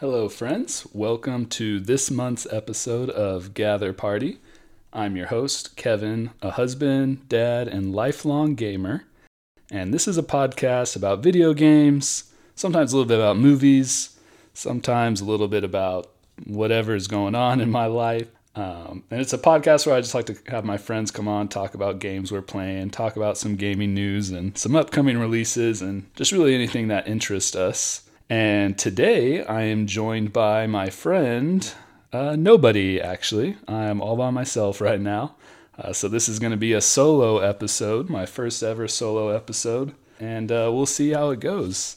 Hello, friends. Welcome to this month's episode of Gather Party. I'm your host, Kevin, a husband, dad, and lifelong gamer. And this is a podcast about video games, sometimes a little bit about movies, sometimes a little bit about whatever is going on in my life. Um, and it's a podcast where I just like to have my friends come on, talk about games we're playing, talk about some gaming news and some upcoming releases, and just really anything that interests us. And today I am joined by my friend, uh, nobody actually. I'm all by myself right now. Uh, so this is going to be a solo episode, my first ever solo episode, and uh, we'll see how it goes.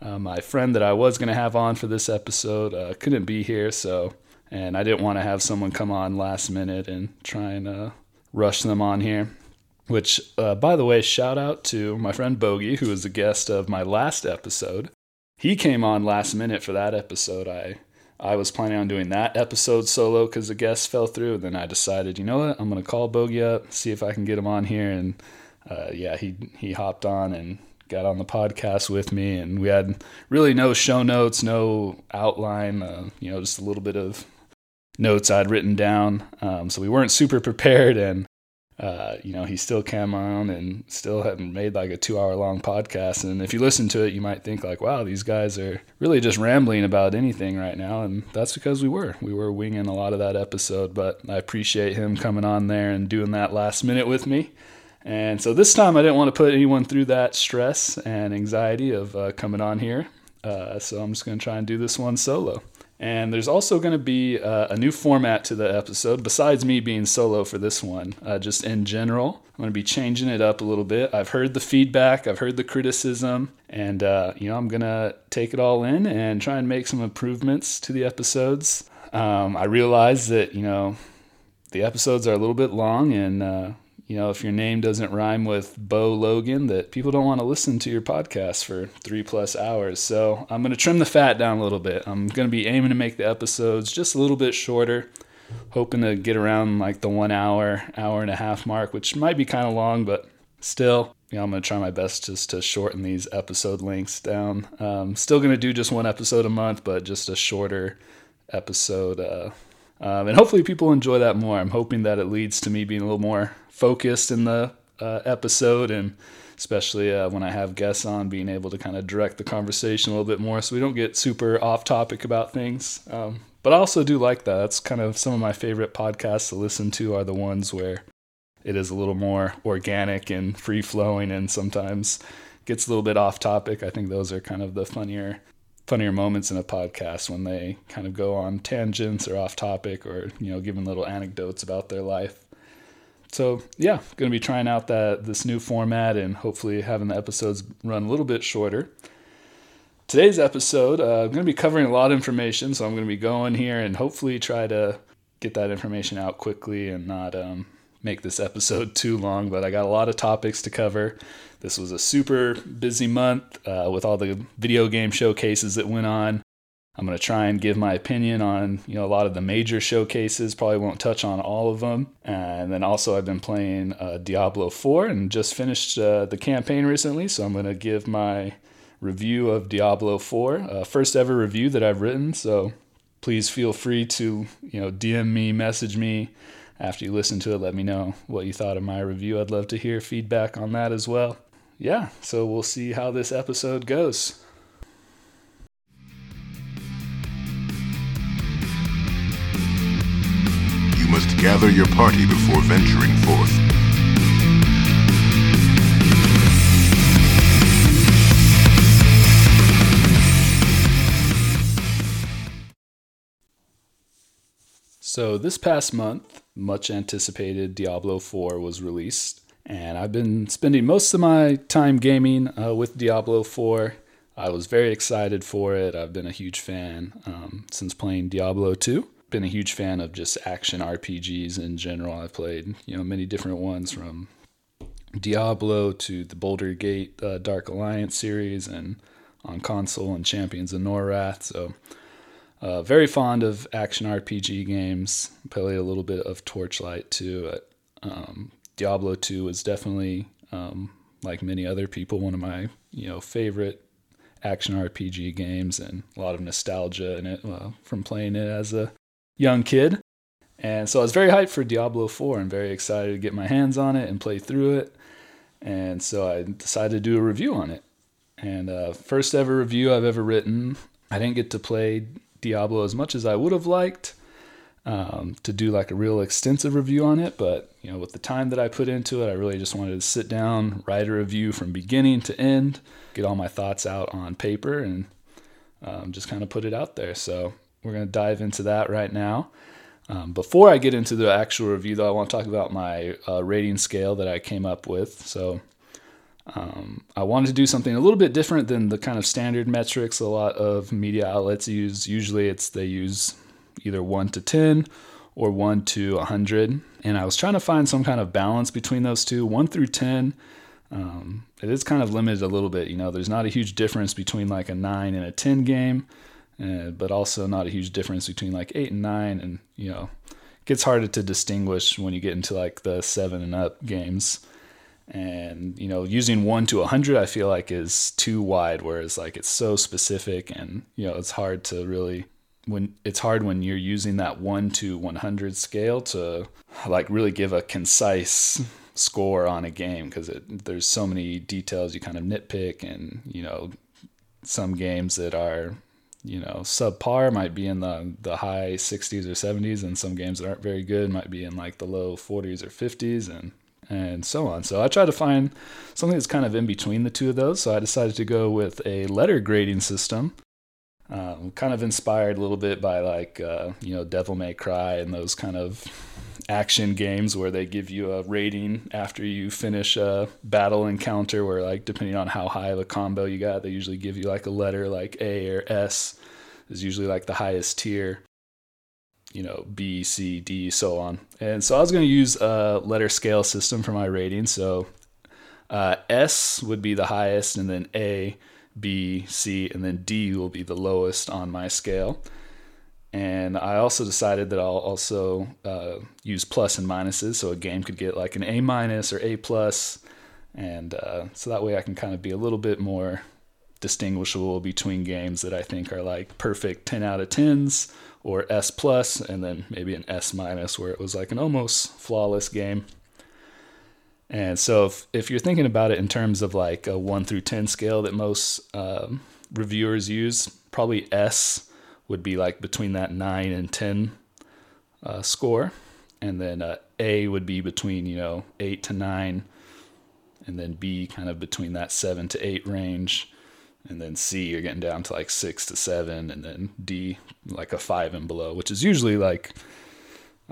Uh, my friend that I was going to have on for this episode uh, couldn't be here, so and I didn't want to have someone come on last minute and try and uh, rush them on here. Which, by the way, shout out to my friend Bogey, who was a guest of my last episode he came on last minute for that episode. I I was planning on doing that episode solo because the guest fell through. and Then I decided, you know what, I'm gonna call Bogey up, see if I can get him on here, and uh, yeah, he he hopped on and got on the podcast with me, and we had really no show notes, no outline, uh, you know, just a little bit of notes I'd written down. Um, so we weren't super prepared, and uh, you know, he still came on and still hadn't made like a two hour long podcast. And if you listen to it, you might think like, wow, these guys are really just rambling about anything right now. And that's because we were. We were winging a lot of that episode, but I appreciate him coming on there and doing that last minute with me. And so this time I didn't want to put anyone through that stress and anxiety of uh, coming on here. Uh, so I'm just going to try and do this one solo. And there's also going to be uh, a new format to the episode, besides me being solo for this one, uh, just in general. I'm going to be changing it up a little bit. I've heard the feedback, I've heard the criticism, and, uh, you know, I'm going to take it all in and try and make some improvements to the episodes. Um, I realize that, you know, the episodes are a little bit long and, uh, you know, if your name doesn't rhyme with Bo Logan, that people don't want to listen to your podcast for three plus hours. So I'm going to trim the fat down a little bit. I'm going to be aiming to make the episodes just a little bit shorter, hoping to get around like the one hour, hour and a half mark, which might be kind of long, but still, you know, I'm going to try my best just to shorten these episode lengths down. Um, still going to do just one episode a month, but just a shorter episode. Uh, um, and hopefully people enjoy that more. I'm hoping that it leads to me being a little more focused in the uh, episode and especially uh, when I have guests on, being able to kind of direct the conversation a little bit more so we don't get super off topic about things. Um, but I also do like that. That's kind of some of my favorite podcasts to listen to are the ones where it is a little more organic and free flowing and sometimes gets a little bit off topic. I think those are kind of the funnier funnier moments in a podcast when they kind of go on tangents or off topic or you know giving little anecdotes about their life so yeah, going to be trying out that this new format and hopefully having the episodes run a little bit shorter. Today's episode, uh, I'm going to be covering a lot of information, so I'm going to be going here and hopefully try to get that information out quickly and not um, make this episode too long. But I got a lot of topics to cover. This was a super busy month uh, with all the video game showcases that went on. I'm going to try and give my opinion on, you know, a lot of the major showcases. Probably won't touch on all of them. And then also I've been playing uh, Diablo 4 and just finished uh, the campaign recently, so I'm going to give my review of Diablo 4, uh, first ever review that I've written. So please feel free to, you know, DM me, message me after you listen to it. Let me know what you thought of my review. I'd love to hear feedback on that as well. Yeah, so we'll see how this episode goes. You must gather your party before venturing forth. So, this past month, much anticipated Diablo 4 was released, and I've been spending most of my time gaming uh, with Diablo 4. I was very excited for it. I've been a huge fan um, since playing Diablo 2 been a huge fan of just action RPGs in general. I've played, you know, many different ones from Diablo to the Baldur's Gate uh, Dark Alliance series and on console and Champions of Norrath. So, uh, very fond of action RPG games. Play a little bit of Torchlight too. Um, Diablo 2 is definitely, um, like many other people, one of my you know favorite action RPG games and a lot of nostalgia in it uh, from playing it as a young kid. And so I was very hyped for Diablo 4 and very excited to get my hands on it and play through it. And so I decided to do a review on it. And uh, first ever review I've ever written. I didn't get to play Diablo as much as I would have liked um, to do like a real extensive review on it, but you know, with the time that I put into it, I really just wanted to sit down, write a review from beginning to end, get all my thoughts out on paper, and um, just kind of put it out there. So we're to dive into that right now. Um, before I get into the actual review, though, I want to talk about my uh, rating scale that I came up with. So um, I wanted to do something a little bit different than the kind of standard metrics a lot of media outlets use. Usually, it's they use either 1 to 10 or 1 to 100. And I was trying to find some kind of balance between those two 1 through 10. Um, it is kind of limited a little bit. You know, there's not a huge difference between like a 9 and a 10 game, uh, but also not a huge difference between like 8 and 9. And, you know, it gets harder to distinguish when you get into like the 7 and up games. And, you know, using 1 to 100, I feel like is too wide, whereas like it's so specific and, you know, it's hard to really when it's hard when you're using that 1 to 100 scale to like really give a concise score on a game because there's so many details you kind of nitpick and you know some games that are you know subpar might be in the the high 60s or 70s and some games that aren't very good might be in like the low 40s or 50s and and so on. So i tried to find something that's kind of in between the two of those so i decided to go with a letter grading system um, kind of inspired a little bit by like uh, you know Devil May Cry and those kind of action games where they give you a rating after you finish a battle encounter where like depending on how high of a combo you got they usually give you like a letter like A or S is usually like the highest tier you know B C D so on. And so I was going to use a letter scale system for my rating. So uh, S would be the highest and then A B, C, and then D will be the lowest on my scale. And I also decided that I'll also uh, use plus and minuses, so a game could get like an A minus or A plus, and uh, so that way I can kind of be a little bit more distinguishable between games that I think are like perfect 10 out of 10s or S plus, and then maybe an S minus where it was like an almost flawless game. And so if, if you're thinking about it in terms of like a 1 through 10 scale that most um, reviewers use, probably S would be like between that 9 and 10 uh, score. And then uh, A would be between, you know, 8 to 9. And then B kind of between that 7 to 8 range. And then C, you're getting down to like 6 to 7. And then D, like a 5 and below, which is usually like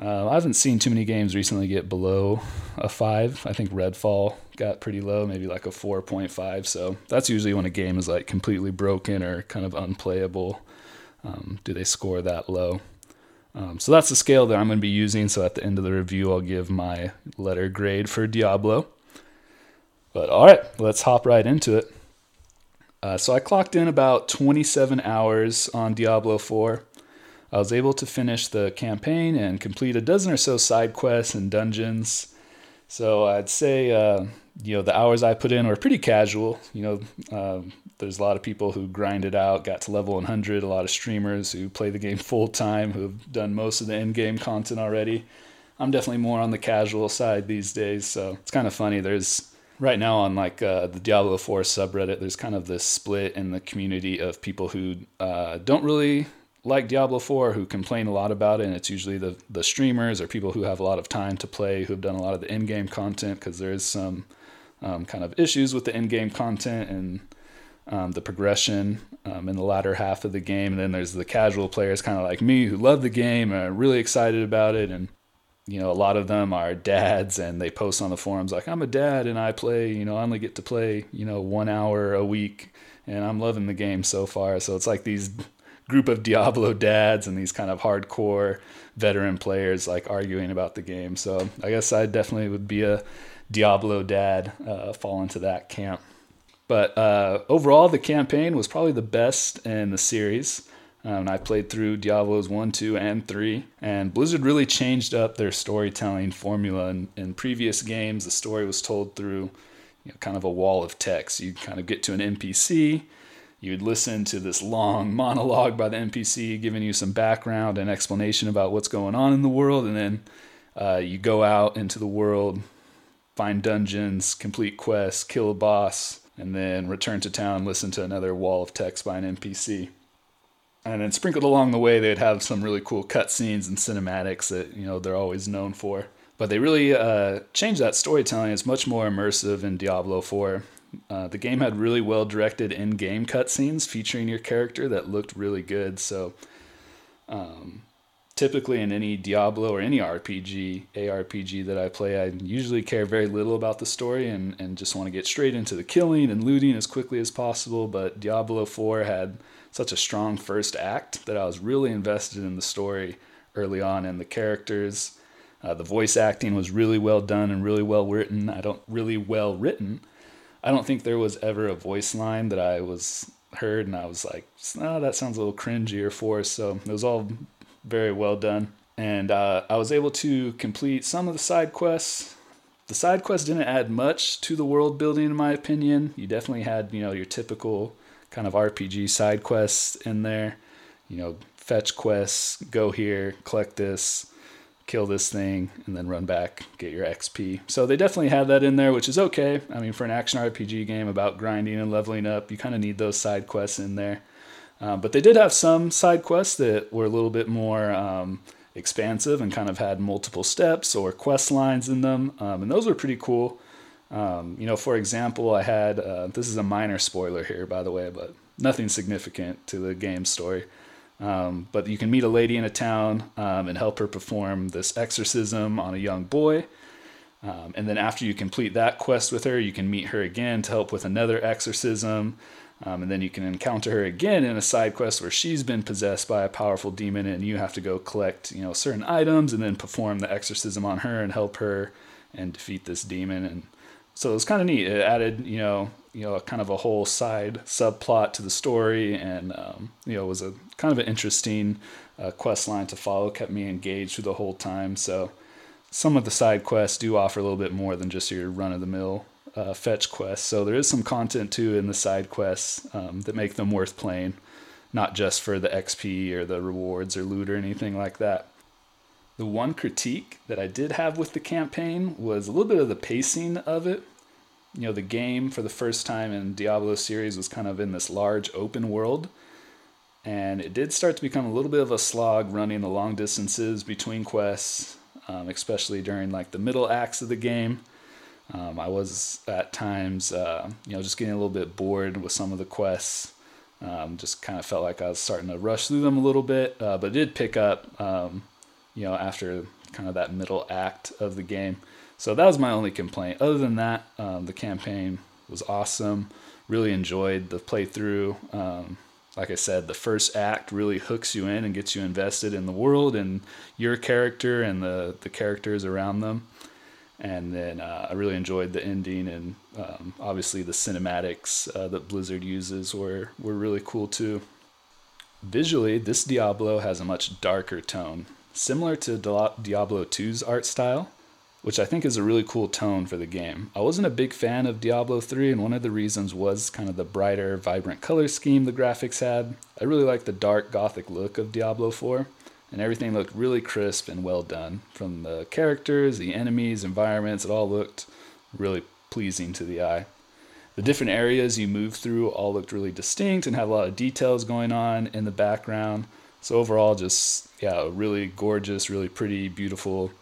uh, I haven't seen too many games recently get below a five. I think Redfall got pretty low, maybe like a 4.5. So that's usually when a game is like completely broken or kind of unplayable. Um, do they score that low? Um, so that's the scale that I'm going to be using. So at the end of the review, I'll give my letter grade for Diablo. But all right, let's hop right into it. Uh, so I clocked in about 27 hours on Diablo 4. I was able to finish the campaign and complete a dozen or so side quests and dungeons. So I'd say, uh, you know, the hours I put in were pretty casual. You know, uh, there's a lot of people who grind it out, got to level 100, a lot of streamers who play the game full time, who've done most of the end game content already. I'm definitely more on the casual side these days, so it's kind of funny. There's right now on like uh, the Diablo 4 subreddit, there's kind of this split in the community of people who uh, don't really like Diablo 4 who complain a lot about it, and it's usually the, the streamers or people who have a lot of time to play who've done a lot of the in game content because there is some um, kind of issues with the in game content and um, the progression um, in the latter half of the game. And then there's the casual players, kind of like me, who love the game and are really excited about it. And, you know, a lot of them are dads and they post on the forums like, I'm a dad and I play, you know, I only get to play, you know, one hour a week and I'm loving the game so far. So it's like these group of Diablo dads and these kind of hardcore veteran players like arguing about the game. So I guess I definitely would be a Diablo dad, uh, fall into that camp. But uh, overall, the campaign was probably the best in the series. Um, I played through Diablos 1, 2, and 3. And Blizzard really changed up their storytelling formula. In, in previous games, the story was told through you know, kind of a wall of text. You kind of get to an NPC, you'd listen to this long monologue by the NPC giving you some background and explanation about what's going on in the world, and then uh, you go out into the world, find dungeons, complete quests, kill a boss, and then return to town, listen to another wall of text by an NPC. And then sprinkled along the way, they'd have some really cool cutscenes and cinematics that you know they're always known for. But they really uh, changed that storytelling. It's much more immersive in Diablo 4. Uh, the game had really well directed in game cutscenes featuring your character that looked really good. So, um, typically in any Diablo or any RPG, ARPG that I play, I usually care very little about the story and, and just want to get straight into the killing and looting as quickly as possible. But Diablo 4 had such a strong first act that I was really invested in the story early on and the characters. Uh, the voice acting was really well done and really well written. I don't really well written. I don't think there was ever a voice line that I was heard and I was like, oh, that sounds a little cringy or forced. So it was all very well done. And uh, I was able to complete some of the side quests. The side quests didn't add much to the world building, in my opinion. You definitely had, you know, your typical kind of RPG side quests in there. You know, fetch quests, go here, collect this, kill this thing, and then run back, get your XP. So they definitely had that in there, which is okay. I mean, for an action RPG game about grinding and leveling up, you kind of need those side quests in there. Uh, but they did have some side quests that were a little bit more um, expansive and kind of had multiple steps or quest lines in them, um, and those were pretty cool. Um, you know, for example, I had uh, this is a minor spoiler here, by the way, but nothing significant to the game story. Um, but you can meet a lady in a town um, and help her perform this exorcism on a young boy. Um, and then after you complete that quest with her, you can meet her again to help with another exorcism. Um, and then you can encounter her again in a side quest where she's been possessed by a powerful demon, and you have to go collect, you know, certain items and then perform the exorcism on her and help her and defeat this demon. And so it was kind of neat. It added, you know, you know, kind of a whole side subplot to the story, and um, you know, was a kind of an interesting uh, quest line to follow. Kept me engaged through the whole time. So some of the side quests do offer a little bit more than just your run of the mill uh, fetch quests. So there is some content too in the side quests um, that make them worth playing, not just for the XP or the rewards or loot or anything like that. The one critique that I did have with the campaign was a little bit of the pacing of it. You know, the game for the first time in Diablo series was kind of in this large open world. And it did start to become a little bit of a slog running the long distances between quests, um, especially during like the middle acts of the game. Um, I was at times, uh, you know, just getting a little bit bored with some of the quests. Um, just kind of felt like I was starting to rush through them a little bit, uh, but it did pick up, um, you know, after kind of that middle act of the game. So that was my only complaint. Other than that, um, the campaign was awesome. Really enjoyed the playthrough. Like I said, the first act really hooks you in and gets you invested in the world and your character and the, the characters around them and then uh, I really enjoyed the ending and um, obviously the cinematics uh, that Blizzard uses were were really cool too. Visually, this Diablo has a much darker tone, similar to Diablo 2's art style, which I think is a really cool tone for the game. I wasn't a big fan of Diablo 3, and one of the reasons was kind of the brighter, vibrant color scheme the graphics had. I really like the dark gothic look of Diablo 4 and everything looked really crisp and well done. From the characters, the enemies, environments, it all looked really pleasing to the eye. The different areas you move through all looked really distinct and had a lot of details going on in the background. So overall, just yeah, a really gorgeous, really pretty, beautiful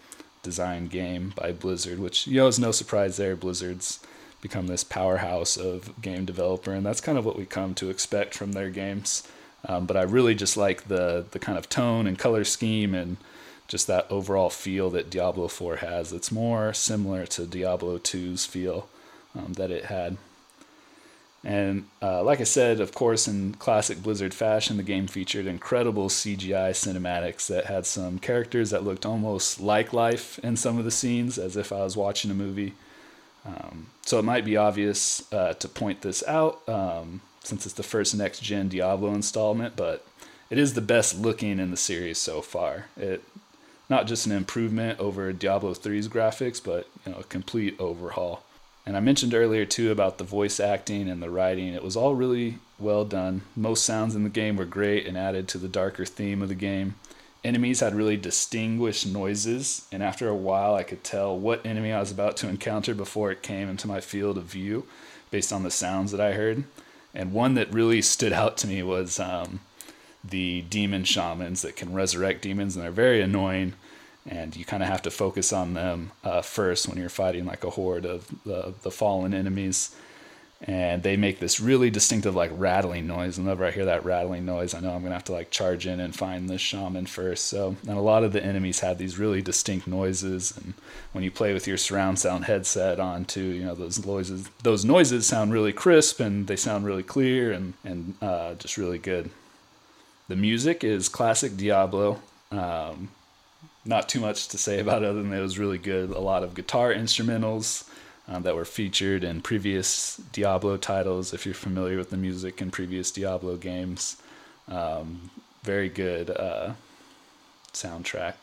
design game by Blizzard, which you know is no surprise there. Blizzard's become this powerhouse of game developer, and that's kind of what we come to expect from their games. Um, but I really just like the the kind of tone and color scheme and just that overall feel that Diablo 4 has. It's more similar to Diablo 2's feel um, that it had. And uh, like I said, of course, in classic Blizzard fashion, the game featured incredible CGI cinematics that had some characters that looked almost like life in some of the scenes, as if I was watching a movie. Um, so it might be obvious uh, to point this out. Um, since it's the first next gen Diablo installment, but it is the best looking in the series so far. It not just an improvement over Diablo 3's graphics, but you know, a complete overhaul. And I mentioned earlier too about the voice acting and the writing. It was all really well done. Most sounds in the game were great and added to the darker theme of the game. Enemies had really distinguished noises, and after a while, I could tell what enemy I was about to encounter before it came into my field of view based on the sounds that I heard. And one that really stood out to me was um, the demon shamans that can resurrect demons, and they're very annoying and you kind of have to focus on them uh, first when you're fighting like a horde of the, the fallen enemies. And they make this really distinctive like rattling noise. Whenever i hear that rattling noise i know i'm to have to like charge in and find this shaman first. So and a lot of the enemies have these really distinct noises. And when you play with your surround sound headset on too you know those noises those noises sound really crisp and they sound really clear and and uh, just really good. The music is classic diablo um, not too much to say about it other than it was really good. A lot of guitar instrumentals um, that were featured in previous Diablo titles, if you're familiar with the music in previous Diablo games. Um, very good uh, soundtrack.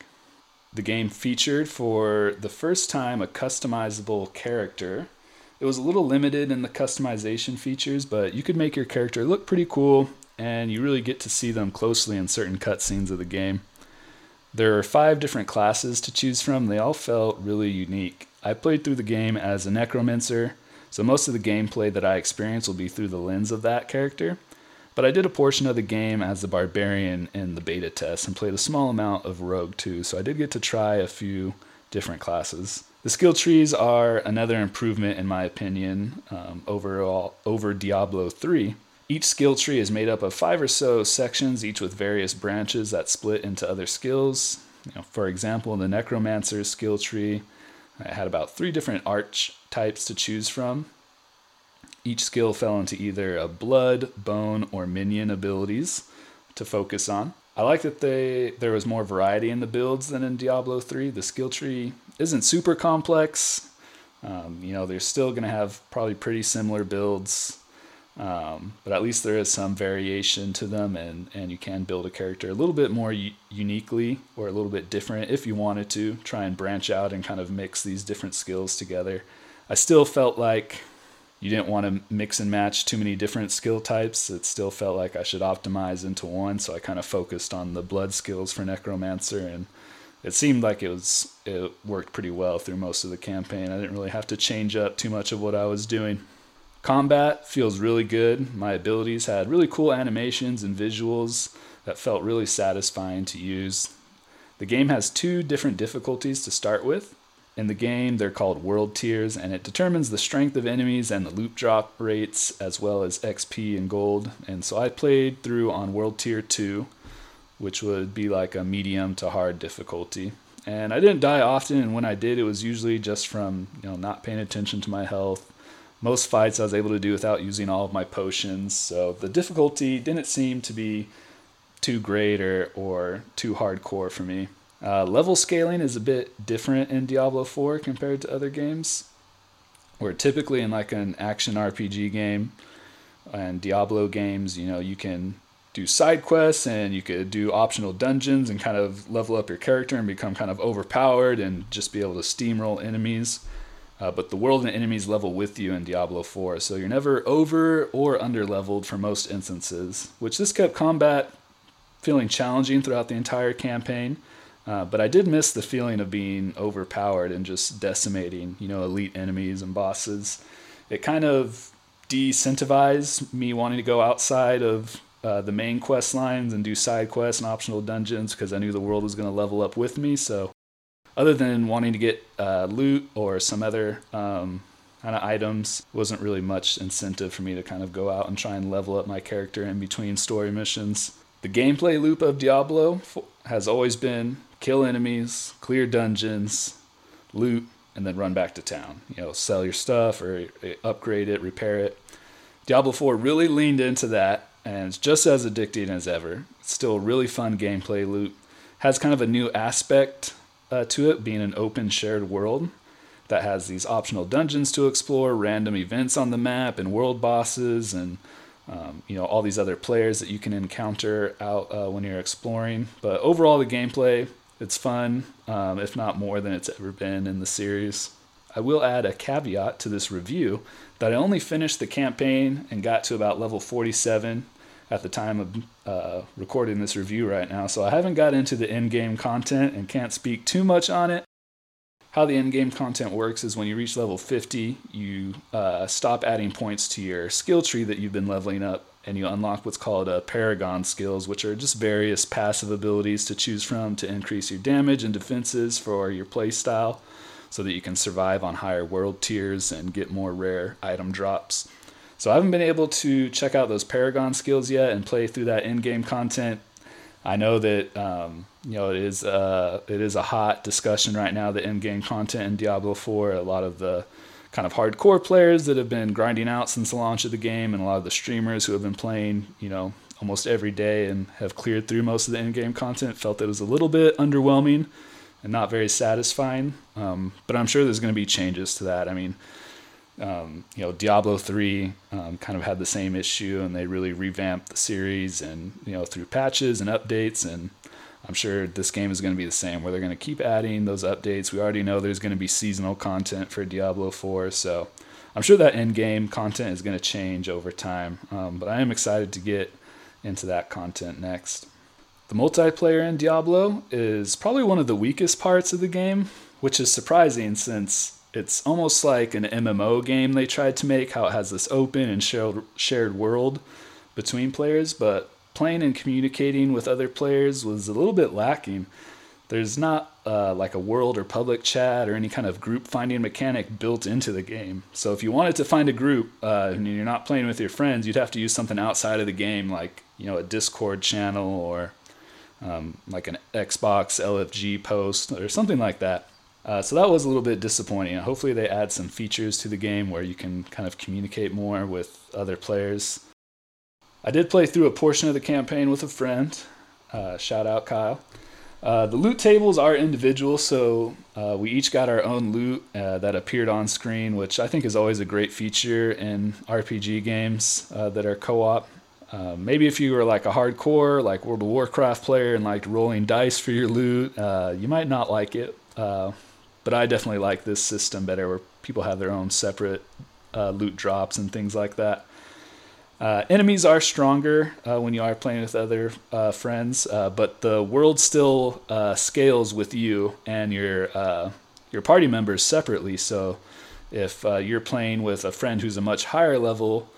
The game featured for the first time a customizable character. It was a little limited in the customization features, but you could make your character look pretty cool, and you really get to see them closely in certain cutscenes of the game. There are five different classes to choose from. They all felt really unique. I played through the game as a necromancer, so most of the gameplay that I experienced will be through the lens of that character. But I did a portion of the game as a barbarian in the beta test and played a small amount of rogue too, so I did get to try a few different classes. The skill trees are another improvement, in my opinion, um, overall over Diablo 3. Each skill tree is made up of five or so sections, each with various branches that split into other skills. You know, for example, in the Necromancer's skill tree I had about three different arch types to choose from. Each skill fell into either a blood, bone, or minion abilities to focus on. I like that they there was more variety in the builds than in Diablo 3. The skill tree isn't super complex. Um, you know, they're still going to have probably pretty similar builds um, but at least there is some variation to them, and, and you can build a character a little bit more u- uniquely or a little bit different if you wanted to try and branch out and kind of mix these different skills together. I still felt like you didn't want to mix and match too many different skill types. It still felt like I should optimize into one, so I kind of focused on the blood skills for Necromancer, and it seemed like it was it worked pretty well through most of the campaign. I didn't really have to change up too much of what I was doing. Combat feels really good. My abilities had really cool animations and visuals that felt really satisfying to use. The game has two different difficulties to start with. In the game, they're called world tiers, and it determines the strength of enemies and the loot drop rates, as well as XP and gold. And so I played through on world tier 2, which would be like a medium to hard difficulty. And I didn't die often, and when I did, it was usually just from you know not paying attention to my health most fights I was able to do without using all of my potions. So the difficulty didn't seem to be too great or, or too hardcore for me. Uh, level scaling is a bit different in Diablo 4 compared to other games. Where typically in like an action RPG game and Diablo games, you know, you can do side quests and you could do optional dungeons and kind of level up your character and become kind of overpowered and just be able to steamroll enemies. Uh, but the world and enemies level with you in Diablo 4, so you're never over or under leveled for most instances, which this kept combat feeling challenging throughout the entire campaign. Uh, but I did miss the feeling of being overpowered and just decimating, you know, elite enemies and bosses. It kind of decentivized me wanting to go outside of uh, the main quest lines and do side quests and optional dungeons because I knew the world was going to level up with me. So other than wanting to get uh, loot or some other um, kind of items, wasn't really much incentive for me to kind of go out and try and level up my character in between story missions. The gameplay loop of Diablo has always been kill enemies, clear dungeons, loot, and then run back to town. You know, sell your stuff or uh, upgrade it, repair it. Diablo 4 really leaned into that and it's just as addicting as ever. It's still a really fun gameplay loop. Has kind of a new aspect uh, to it, being an open shared world that has these optional dungeons to explore, random events on the map, and world bosses, and um, you know all these other players that you can encounter out uh, when you're exploring. But overall, the gameplay it's fun, um, if not more than it's ever been in the series. I will add a caveat to this review that I only finished the campaign and got to about level 47 at the time of uh, recording this review right now. So I haven't got into the in game content and can't speak too much on it. How the in game content works is when you reach level 50, you uh, stop adding points to your skill tree that you've been leveling up and you unlock what's called a paragon skills, which are just various passive abilities to choose from to increase your damage and defenses for your playstyle so that you can survive on higher world tiers and get more rare item drops. So I haven't been able to check out those paragon skills yet and play through that in-game content. I know that um, you know it is uh, it is a hot discussion right now. The in-game content in Diablo 4. A lot of the kind of hardcore players that have been grinding out since the launch of the game, and a lot of the streamers who have been playing, you know, almost every day and have cleared through most of the in-game content, felt it was a little bit underwhelming and not very satisfying. Um, but I'm sure there's going to be changes to that. I mean, um, you know, Diablo 3 um, kind of had the same issue, and they really revamped the series, and you know, through patches and updates, and I'm sure this game is going to be the same, where they're going to keep adding those updates. We already know there's going to be seasonal content for Diablo 4, so I'm sure that end game content is going to change over time. Um, but I am excited to get into that content next. The multiplayer in Diablo is probably one of the weakest parts of the game, which is surprising since it's almost like an MMO game they tried to make, how it has this open and shared, shared world between players, but playing and communicating with other players was a little bit lacking. There's not uh, like a world or public chat or any kind of group finding mechanic built into the game. So if you wanted to find a group uh, and you're not playing with your friends, you'd have to use something outside of the game, like you know a Discord channel or um, like an Xbox LFG post or something like that. Uh, so that was a little bit disappointing. Hopefully, they add some features to the game where you can kind of communicate more with other players. I did play through a portion of the campaign with a friend. Uh, shout out Kyle. Uh, the loot tables are individual, so uh, we each got our own loot uh, that appeared on screen, which I think is always a great feature in RPG games uh, that are co op. Uh, maybe if you were like a hardcore, like World of Warcraft player and liked rolling dice for your loot, you might not like it. But I definitely like this system better where people have their own separate loot drops and things like that. Uh, enemies are stronger uh, when you are playing with other uh, friends, uh, but the world still uh, scales with you and your uh, your party members separately. So, if you're playing with a friend who's a much higher level,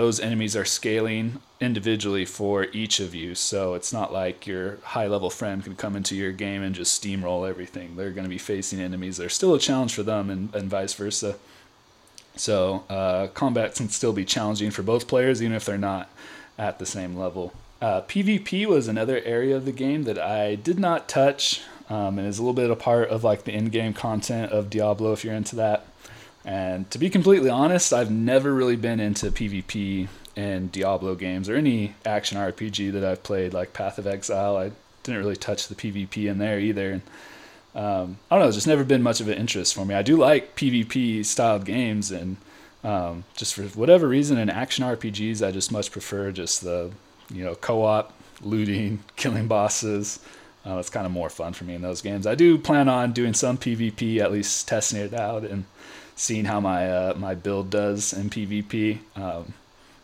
those enemies are scaling individually for each of you. So it's not like your high level friend can come into your game and just steamroll everything. They're going to be facing enemies. There's still a challenge for them, and, and vice versa. So uh, combat can still be challenging for both players, even if they're not at the same level. Uh, PvP was another area of the game that I did not touch, um, and is a little bit a part of like the in-game content of Diablo if you're into that. And to be completely honest, I've never really been into PvP and Diablo games or any action RPG that I've played, like Path of Exile. I didn't really touch the PvP in there either. And um, I don't know, it's just never been much of an interest for me. I do like PvP styled games, and um, just for whatever reason, in action RPGs, I just much prefer just the you know co-op looting, killing bosses. Uh, it's kind of more fun for me in those games. I do plan on doing some PvP, at least testing it out and seeing how my uh, my build does in PvP. Um,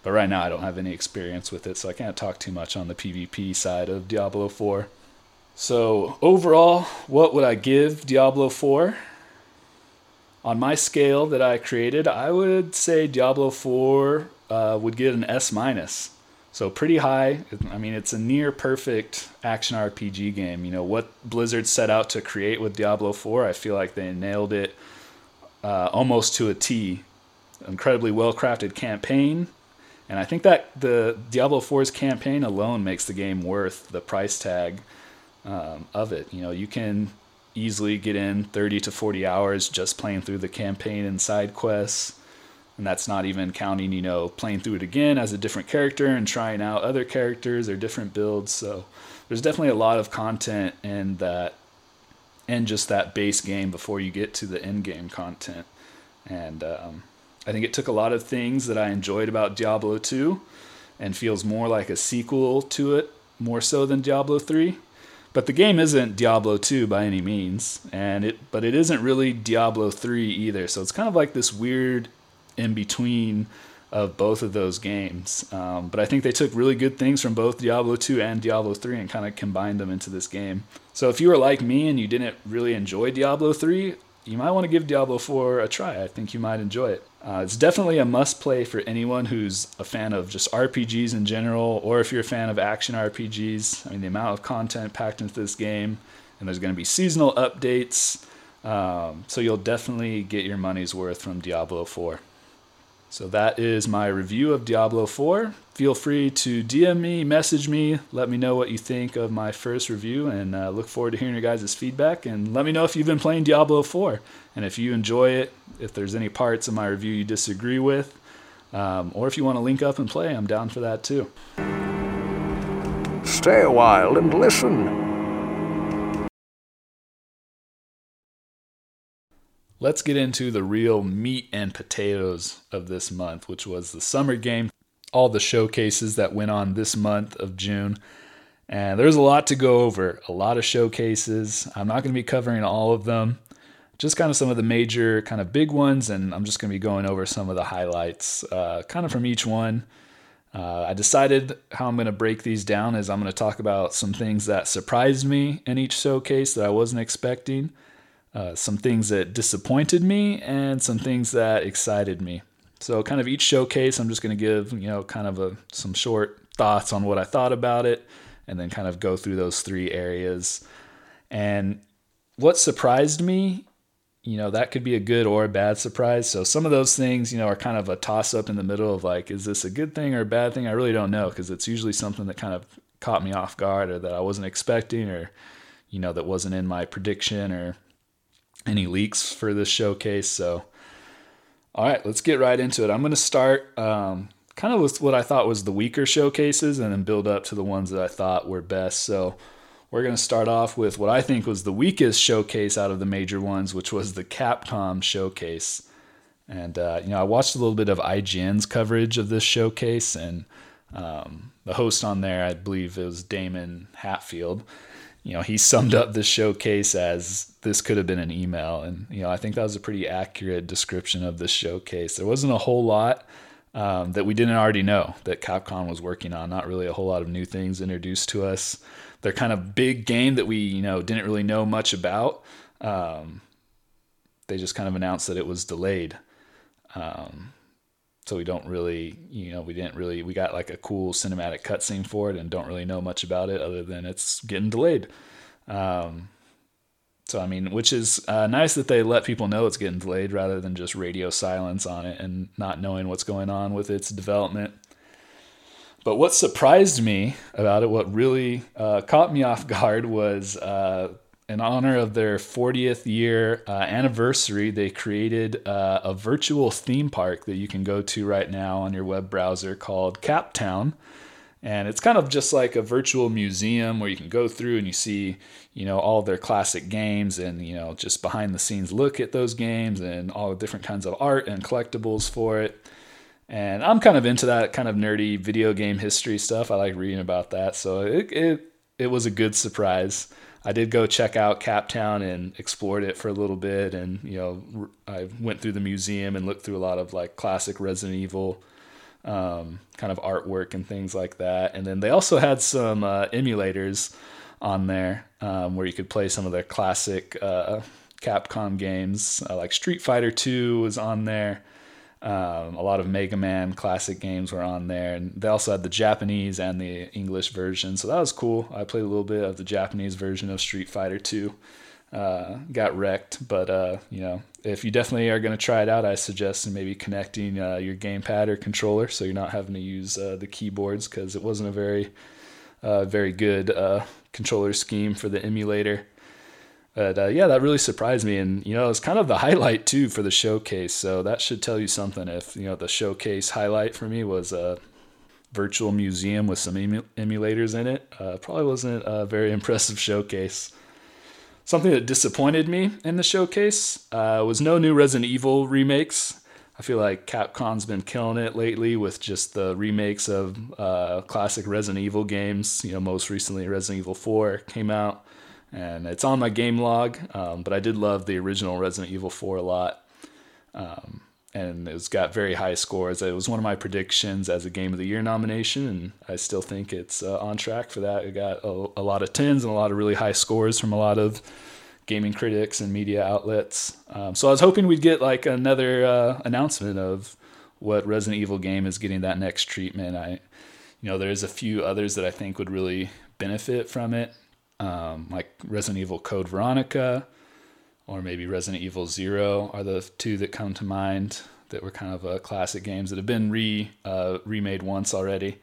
but right now, I don't have any experience with it, so I can't talk too much on the PvP side of Diablo 4. So, overall, what would I give Diablo 4? On my scale that I created, I would say Diablo 4 uh, would get an S minus. So pretty high. I mean, it's a near perfect action RPG game. You know what Blizzard set out to create with Diablo 4. I feel like they nailed it uh, almost to a T. Incredibly well crafted campaign, and I think that the Diablo 4's campaign alone makes the game worth the price tag um, of it. You know, you can easily get in 30 to 40 hours just playing through the campaign and side quests. And that's not even counting, you know, playing through it again as a different character and trying out other characters or different builds. So there's definitely a lot of content in that in just that base game before you get to the end game content. And um, I think it took a lot of things that I enjoyed about Diablo 2 and feels more like a sequel to it more so than Diablo 3 But the game isn't Diablo 2 by any means, and it but it isn't really Diablo 3 either. So it's kind of like this weird in between of both of those games. Um, but I think they took really good things from both Diablo 2 and Diablo 3 and kind of combined them into this game. So if you were like me and you didn't really enjoy Diablo 3, you might want to give Diablo 4 a try. I think you might enjoy it. Uh, it's definitely a must play for anyone who's a fan of just RPGs in general, or if you're a fan of action RPGs. I mean, the amount of content packed into this game, and there's going to be seasonal updates. Um, so you'll definitely get your money's worth from Diablo 4. So that is my review of Diablo 4. Feel free to DM me, message me, let me know what you think of my first review, and uh, look forward to hearing your guys' feedback. And let me know if you've been playing Diablo 4 and if you enjoy it, if there's any parts of my review you disagree with, um, or if you want to link up and play, I'm down for that too. Stay a while and listen. Let's get into the real meat and potatoes of this month, which was the summer game, all the showcases that went on this month of June. And there's a lot to go over, a lot of showcases. I'm not going to be covering all of them, just kind of some of the major, kind of big ones, and I'm just going to be going over some of the highlights, uh, kind of from each one. Uh, I decided how I'm going to break these down is I'm going to talk about some things that surprised me in each showcase that I wasn't expecting uh, some things that disappointed me and some things that excited me. So, kind of each showcase, I'm just going to give you know kind of a, some short thoughts on what I thought about it, and then kind of go through those three areas. And what surprised me, you know, that could be a good or a bad surprise. So some of those things, you know, are kind of a toss up in the middle of like, is this a good thing or a bad thing? I really don't know because it's usually something that kind of caught me off guard or that I wasn't expecting or, you know, that wasn't in my prediction or any leaks for this showcase. So, all right, let's get right into it. I'm going to start um, kind of with what I thought was the weaker showcases and then build up to the ones that I thought were best. So, we're going to start off with what I think was the weakest showcase out of the major ones, which was the Capcom showcase. And, uh, you know, I watched a little bit of IGN's coverage of this showcase, and um, the host on there, I believe it was Daemon Hatfield you know, he summed up the showcase as this could have been an email. And, you know, I think that was a pretty accurate description of the showcase. There wasn't a whole lot um, that we didn't already know that Capcom was working on. Not really a whole lot of new things introduced to us. Their kind of big game that we, you know, didn't really know much about. Um, they just kind of announced that it was delayed. Um, so we don't really, you know, we didn't really, we got like a cool cinematic cutscene for it and don't really know much about it other than it's getting delayed. Um, so I mean, which is uh, nice that they let people know it's getting delayed rather than just radio silence on it and not knowing what's going on with its development. But what surprised me about it, what really uh, caught me off guard, was uh, in honor of their 40th year uh, anniversary, they created uh, a virtual theme park that you can go to right now on your web browser called Captown. And it's kind of just like a virtual museum where you can go through and you see, you know, all their classic games and, you know, just behind the scenes look at those games and all the different kinds of art and collectibles for it. And I'm kind of into that kind of nerdy video game history stuff. I like reading about that. So it, it, it was a good surprise. I did go check out Captown and explored it for a little bit, and you know I went through the museum and looked through a lot of like classic Resident Evil um, kind of artwork and things like that. And then they also had some uh, emulators on there um, where you could play some of their classic uh, Capcom games, uh, like Street Fighter Two was on there. Um, a lot of Mega Man classic games were on there, and they also had the Japanese and the English version, so that was cool. I played a little bit of the Japanese version of Street Fighter 2. Uh, got wrecked, but uh, you know, if you definitely are going to try it out, I suggest maybe connecting uh, your gamepad or controller so you're not having to use uh, the keyboards because it wasn't a very, uh, very good uh, controller scheme for the emulator. But uh, yeah, that really surprised me, and you know, it's kind of the highlight too for the showcase. So that should tell you something. If you know, the showcase highlight for me was a virtual museum with some emu- emulators in it. Uh, probably wasn't a very impressive showcase. Something that disappointed me in the showcase uh, was no new Resident Evil remakes. I feel like Capcom's been killing it lately with just the remakes of uh, classic Resident Evil games. You know, most recently Resident Evil 4 came out, and it's on my game log. Um, but I did love the original Resident Evil 4 a lot, um, and it's got very high scores. It was one of my predictions as a Game of the Year nomination, and I still think it's uh, on track for that. It got a, a lot of tens and a lot of really high scores from a lot of gaming critics and media outlets. Um, so I was hoping we'd get like another uh, announcement of what Resident Evil game is getting that next treatment. I, you know, there's a few others that I think would really benefit from it, um, like Resident Evil Code Veronica, or maybe Resident Evil Zero are the two that come to mind that were kind of uh, classic games that have been re uh, remade once already.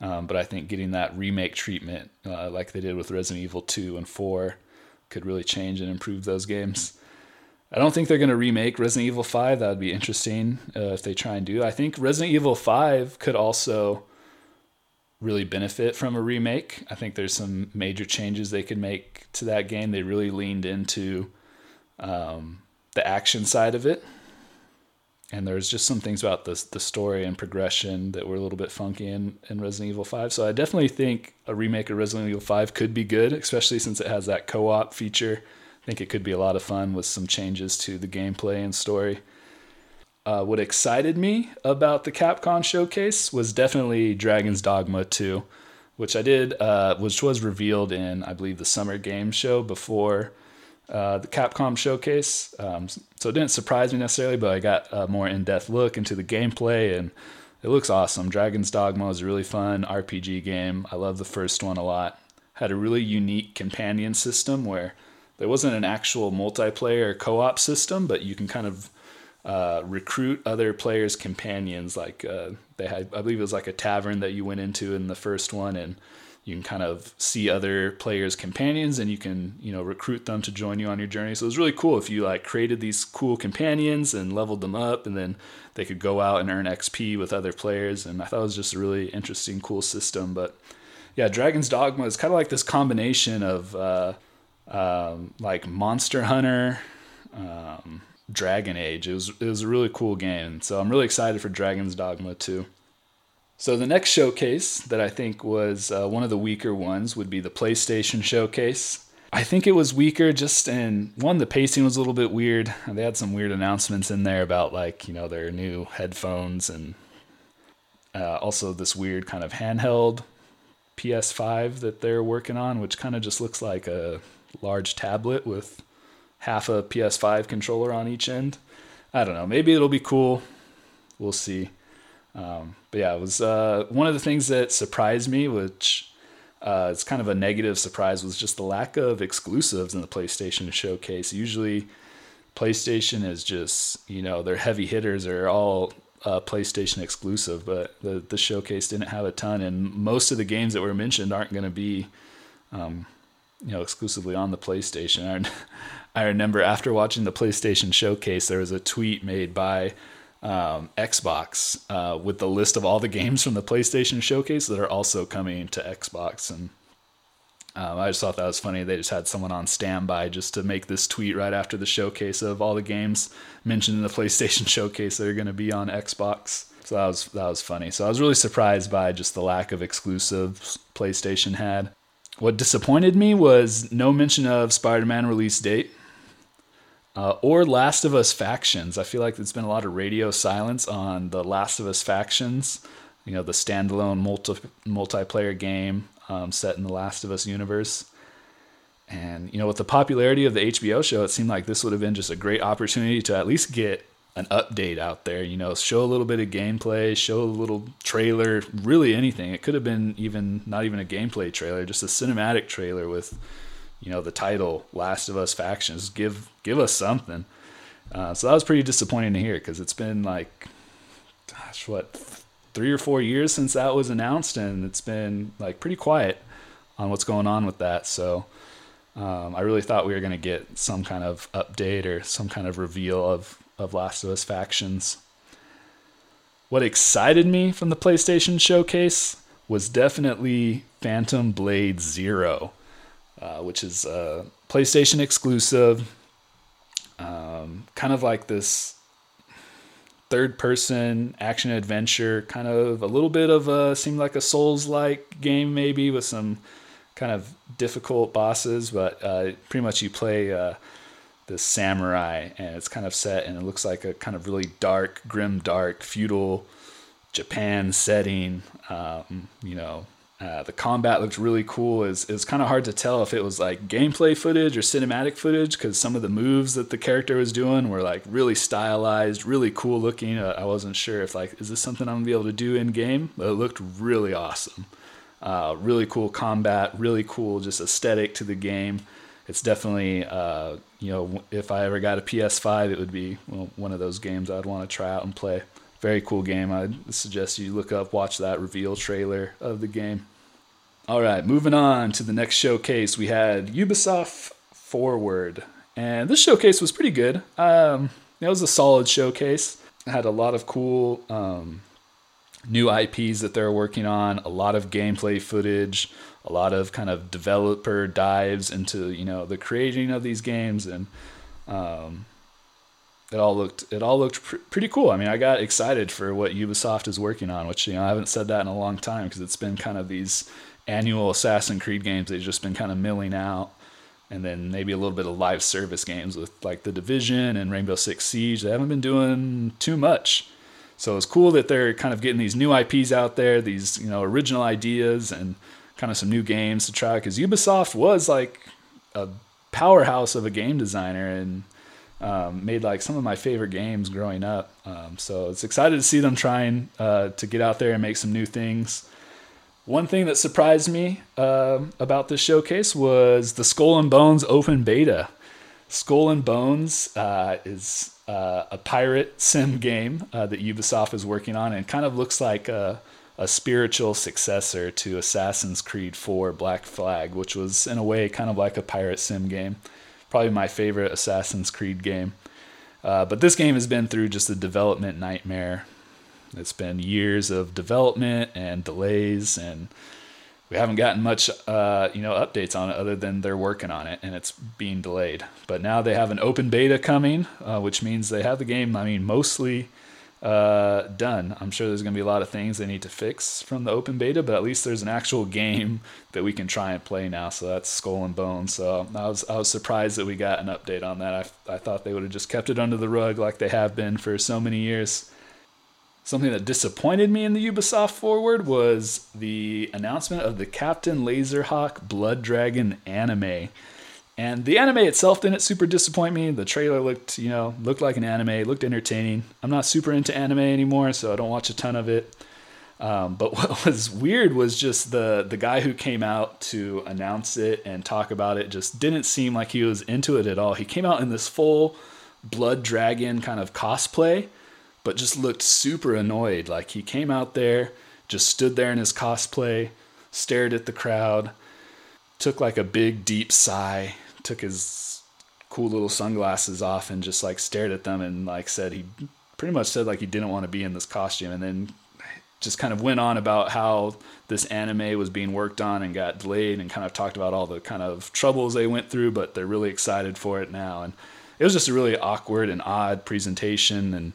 Um, but I think getting that remake treatment, uh, like they did with Resident Evil 2 and 4, could really change and improve those games. I don't think they're going to remake Resident Evil 5. That would be interesting uh, if they try and do. I think Resident Evil 5 could also really benefit from a remake. I think there's some major changes they could make to that game. They really leaned into um, the action side of it. And there's just some things about the, the story and progression that were a little bit funky in, in Resident Evil 5. So I definitely think a remake of Resident Evil 5 could be good, especially since it has that co op feature. I think it could be a lot of fun with some changes to the gameplay and story. Uh, what excited me about the Capcom showcase was definitely Dragon's Dogma 2, which I did, uh, which was revealed in, I believe, the Summer Game Show before uh, the Capcom showcase. Um, so it didn't surprise me necessarily, but I got a more in depth look into the gameplay and it looks awesome. Dragon's Dogma is a really fun RPG game. I love the first one a lot. Had a really unique companion system where there wasn't an actual multiplayer co op system, but you can kind of uh, recruit other players' companions. Like uh, they had, I believe it was like a tavern that you went into in the first one, and you can kind of see other players' companions and you can you know recruit them to join you on your journey. So it was really cool if you like created these cool companions and leveled them up and then they could go out and earn xp with other players. And i thought it was just a really interesting cool system. But yeah dragon's dogma is kind of like this combination of uh, um, like monster hunter um, dragon age it was, it was a really cool game so i'm really excited for dragon's dogma too so the next showcase that I think was uh, one of the weaker ones would be the PlayStation showcase. I think it was weaker just in one the pacing was a little bit weird. They had some weird announcements in there about like, you know, their new headphones and uh, also this weird kind of handheld PS5 that they're working on, which kind of just looks like a large tablet with half a PS5 controller on each end. I don't know. Maybe it'll be cool. We'll see. Um, but yeah, it was uh, one of the things that surprised me, which uh, it's kind of a negative surprise, was just the lack of exclusives in the PlayStation showcase. Usually, PlayStation is just you know their heavy hitters are all uh, PlayStation exclusive, but the the showcase didn't have a ton, and most of the games that were mentioned aren't going to be, um, you know, exclusively on the PlayStation. I, remember after watching the PlayStation showcase, there was a tweet made by um, Xbox uh, with the list of all the games from the PlayStation Showcase that are also coming to Xbox. And um, I just thought that was funny. They just had someone on standby just to make this tweet right after the showcase of all the games mentioned in the PlayStation Showcase that are going to be on Xbox. So that was that was funny. So I was really surprised by just the lack of exclusives PlayStation had. What disappointed me was no mention of Spider-Man release date uh, or Last of Us Factions. I feel like there's been a lot of radio silence on the Last of Us Factions, you know, the standalone multi multiplayer game um, set in the Last of Us universe. And you know, with the popularity of the HBO show, it seemed like this would have been just a great opportunity to at least get an update out there. You know, show a little bit of gameplay, show a little trailer, really anything. It could have been even not even a gameplay trailer, just a cinematic trailer with you know the title Last of Us Factions. Give give us something. Uh, so that was pretty disappointing to hear because it's been like, gosh, what three or four years since that was announced, and it's been like pretty quiet on what's going on with that. So um, I really thought we were going to get some kind of update or some kind of reveal of of Last of Us Factions. What excited me from the PlayStation showcase was definitely Phantom Blade Zero. Uh, which is a PlayStation exclusive. Um, kind of like this third person action adventure, kind of a little bit of a seemed like a Souls like game maybe with some kind of difficult bosses, but uh, pretty much you play uh, samurai and it's kind of set and it looks like a kind of really dark, grim, dark, feudal Japan setting. Um, you know, uh, the combat looked really cool. It's, it's kind of hard to tell if it was like gameplay footage or cinematic footage because some of the moves that the character was doing were like really stylized, really cool looking. Uh, I wasn't sure if like, is this something I'm gonna be able to do in game? But it looked really awesome. Uh, really cool combat, really cool just aesthetic to the game. It's definitely, uh, you know, if I ever got a PS5, it would be well, one of those games I'd want to try out and play very cool game. I'd suggest you look up, watch that reveal trailer of the game. All right, moving on to the next showcase. We had Ubisoft Forward, and this showcase was pretty good. Um, it was a solid showcase. It had a lot of cool um, new IPs that they're working on, a lot of gameplay footage, a lot of kind of developer dives into you know the creating of these games and um, it all looked it all looked pr- pretty cool. I mean, I got excited for what Ubisoft is working on, which you know I haven't said that in a long time because it's been kind of these annual Assassin's Creed games they've just been kind of milling out, and then maybe a little bit of live service games with like the Division and Rainbow Six Siege. They haven't been doing too much, so it's cool that they're kind of getting these new IPs out there, these you know original ideas and kind of some new games to try because Ubisoft was like a powerhouse of a game designer and um, made like some of my favorite games growing up. Um, so it's excited to see them trying uh, to get out there and make some new things. One thing that surprised me uh, about this showcase was the Skull and Bones open beta. Skull and Bones uh, is uh, a pirate sim game uh, that Ubisoft is working on and kind of looks like a, a spiritual successor to Assassin's Creed 4 Black Flag, which was in a way kind of like a pirate sim game probably my favorite Assassin's Creed game. Uh, but this game has been through just a development nightmare. It's been years of development and delays, and we haven't gotten much, uh, you know, updates on it other than they're working on it and it's being delayed. But now they have an open beta coming, uh, which means they have the game. I mean, mostly uh, done. I'm sure there's going to be a lot of things they need to fix from the open beta, but at least there's an actual game that we can try and play now. So that's Skull and Bones. So I was I was surprised that we got an update on that. I I thought they would have just kept it under the rug like they have been for so many years. Something that disappointed me in the Ubisoft forward was the announcement of the Captain Laserhawk Blood Dragon anime. And the anime itself didn't super disappoint me. The trailer looked, you know, looked like an anime, looked entertaining. I'm not super into anime anymore, so I don't watch a ton of it. Um, but what was weird was just the the guy who came out to announce it and talk about it just didn't seem like he was into it at all. He came out in this full blood dragon kind of cosplay, but just looked super annoyed. Like he came out there, just stood there in his cosplay, stared at the crowd, took like a big deep sigh, took his cool little sunglasses off and just like stared at them and like said he pretty much said like he didn't want to be in this costume and then just kind of went on about how this anime was being worked on and got delayed and kind of talked about all the kind of troubles they went through but they're really excited for it now. And it was just a really awkward and odd presentation and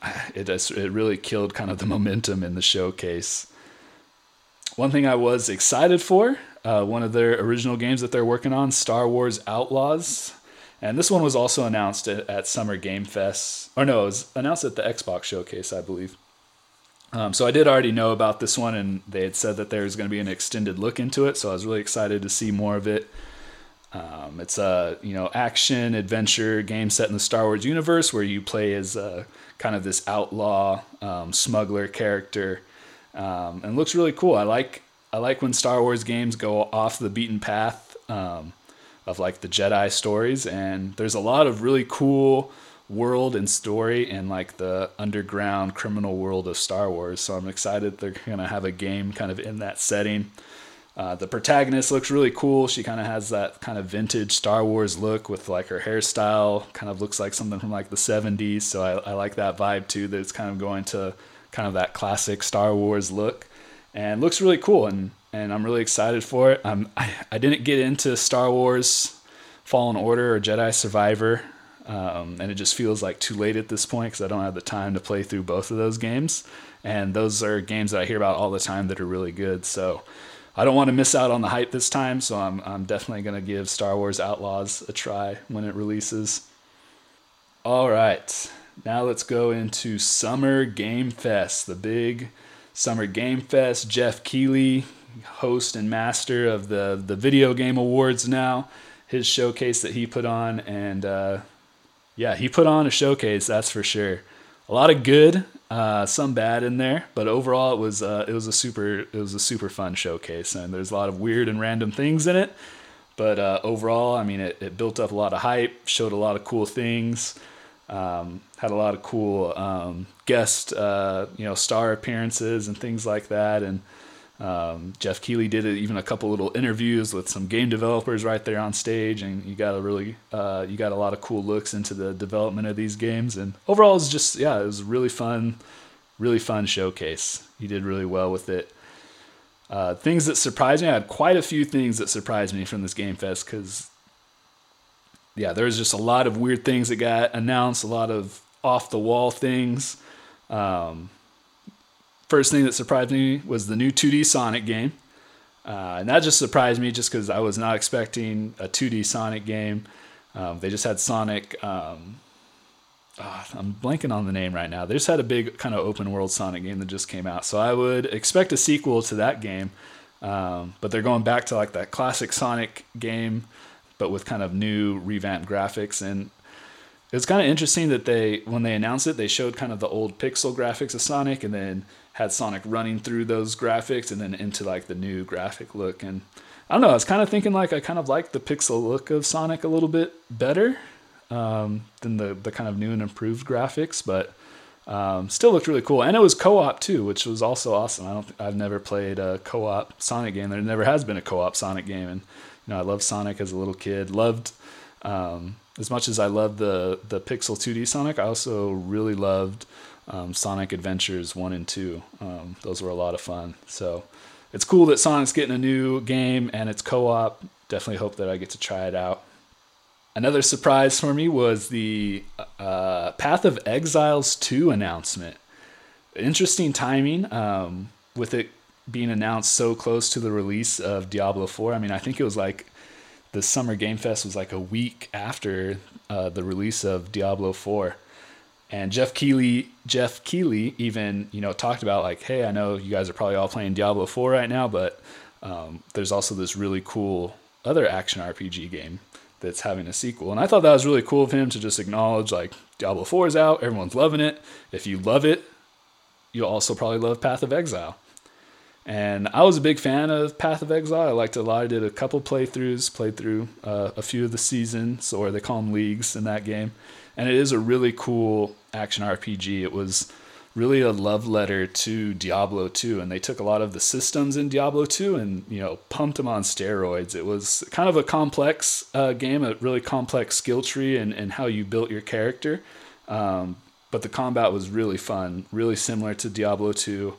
uh, it just, it really killed kind of the momentum in the showcase. One thing I was excited for uh, one of their original games that they're working on, Star Wars Outlaws. And this one was also announced at, at Summer Game Fest. Or no, it was announced at the Xbox Showcase, I believe. Um, so I did already know about this one, and they had said that there was going to be an extended look into it. So I was really excited to see more of it. Um, it's a you know action adventure game set in the Star Wars universe where you play as a, kind of this outlaw um, smuggler character, um, and looks really cool. I like I like when Star Wars games go off the beaten path um, of like the Jedi stories, and there's a lot of really cool world and story in like the underground criminal world of Star Wars. So I'm excited they're gonna have a game kind of in that setting. Uh, the protagonist looks really cool. She kind of has that kind of vintage Star Wars look with like her hairstyle, kind of looks like something from like the 70s. So I, I like that vibe too, that it's kind of going to kind of that classic Star Wars look and looks really cool and and I'm really excited for it. Um, I, I didn't get into Star Wars Fallen Order or Jedi Survivor Um, and it just feels like too late at this point because I don't have the time to play through both of those games. And those are games that I hear about all the time that are really good. So I don't want to miss out on the hype this time. So I'm, I'm definitely going to give Star Wars Outlaws a try when it releases. All right. Now let's go into Summer Game Fest, the big Summer Game Fest. Geoff Keighley, host and master of the, the Video Game Awards now, his showcase that he put on. And uh, yeah, he put on a showcase, that's for sure. A lot of good, uh, some bad in there, but overall it was uh, it was a super it was a super fun showcase, and there's a lot of weird and random things in it. But uh, overall, I mean, it, it built up a lot of hype, showed a lot of cool things. Um, had a lot of cool um, guest, uh, you know, star appearances and things like that. And um, Geoff Keighley did even a couple little interviews with some game developers right there on stage, and you got a really, uh, you got a lot of cool looks into the development of these games. And overall, it was just, yeah, it was really fun, really fun showcase. He did really well with it. Uh, things that surprised me, I had quite a few things that surprised me from this Game Fest because yeah, there's just a lot of weird things that got announced, a lot of off the wall things. Um, first thing that surprised me was the new 2D Sonic game. Uh, and that just surprised me just because I was not expecting a 2D Sonic game. Um, they just had Sonic. Um, oh, I'm blanking on the name right now. They just had a big kind of open world Sonic game that just came out. So I would expect a sequel to that game. Um, but they're going back to like that classic Sonic game but with kind of new revamped graphics. And it's kind of interesting that they, when they announced it, they showed kind of the old pixel graphics of Sonic and then had Sonic running through those graphics and then into like the new graphic look. And I don't know, I was kind of thinking like I kind of like the pixel look of Sonic a little bit better um, than the, the kind of new and improved graphics, but um, still looked really cool. And it was co-op too, which was also awesome. I don't, I've never played a co-op Sonic game. There never has been a co-op Sonic game, and you know, I loved Sonic as a little kid. Loved um, as much as I love the the Pixel 2D Sonic. I also really loved um, Sonic Adventures one and two. Um, those were a lot of fun. So it's cool that Sonic's getting a new game and it's co-op. Definitely hope that I get to try it out. Another surprise for me was the uh, Path of Exiles 2 announcement. Interesting timing um, with it being announced so close to the release of Diablo 4. I mean, I think it was like the Summer Game Fest was like a week after uh, the release of Diablo 4. And Geoff Keighley, Geoff Keighley even, you know, talked about like, hey, I know you guys are probably all playing Diablo 4 right now, but um, there's also this really cool other action RPG game that's having a sequel. And I thought that was really cool of him to just acknowledge like Diablo 4 is out, everyone's loving it. If you love it, you'll also probably love Path of Exile. And I was a big fan of Path of Exile. I liked it a lot. I did a couple playthroughs, played through uh, a few of the seasons, or they call them leagues in that game. And it is a really cool action RPG. It was really a love letter to Diablo 2 and they took a lot of the systems in Diablo 2 and you know pumped them on steroids. It was kind of a complex uh, game, a really complex skill tree and, and how you built your character. Um, but the combat was really fun, really similar to Diablo 2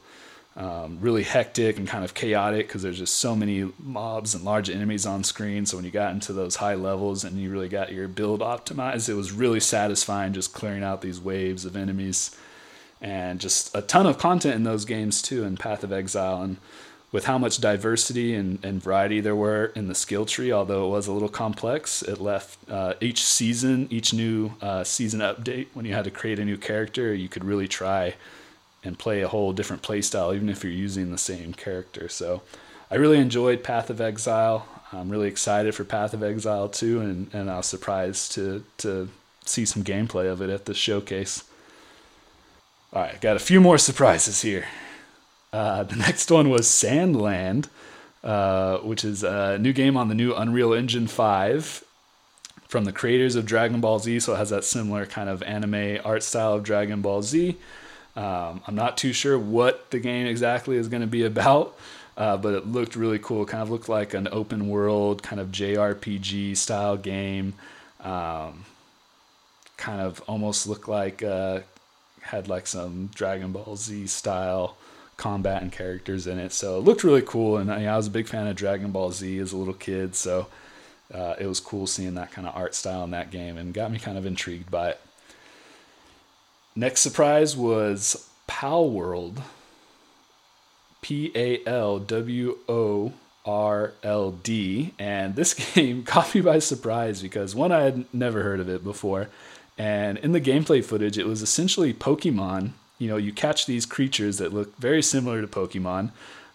um, really hectic and kind of chaotic because there's just so many mobs and large enemies on screen. So when you got into those high levels and you really got your build optimized, it was really satisfying just clearing out these waves of enemies and just a ton of content in those games too in Path of Exile and with how much diversity and, and variety there were in the skill tree, although it was a little complex, it left uh, each season, each new uh, season update, when you had to create a new character, you could really try and play a whole different playstyle, even if you're using the same character. So I really enjoyed Path of Exile. I'm really excited for Path of Exile 2, and, and I was surprised to, to see some gameplay of it at the showcase. All right, got a few more surprises here. Uh, the next one was Sand Land, uh, which is a new game on the new Unreal Engine 5 from the creators of Dragon Ball Z. So it has that similar kind of anime art style of Dragon Ball Z. Um, I'm not too sure what the game exactly is going to be about, uh, but it looked really cool. Kind of looked like an open world, kind of JRPG style game. Um, kind of almost looked like uh, had like some Dragon Ball Z style combat and characters in it. So it looked really cool, and I, I was a big fan of Dragon Ball Z as a little kid. So uh, it was cool seeing that kind of art style in that game and got me kind of intrigued by it. Next surprise was Palworld. P A L W O R L D. And this game caught me by surprise because one, I had never heard of it before. And in the gameplay footage, it was essentially Pokemon. You know, you catch these creatures that look very similar to Pokemon,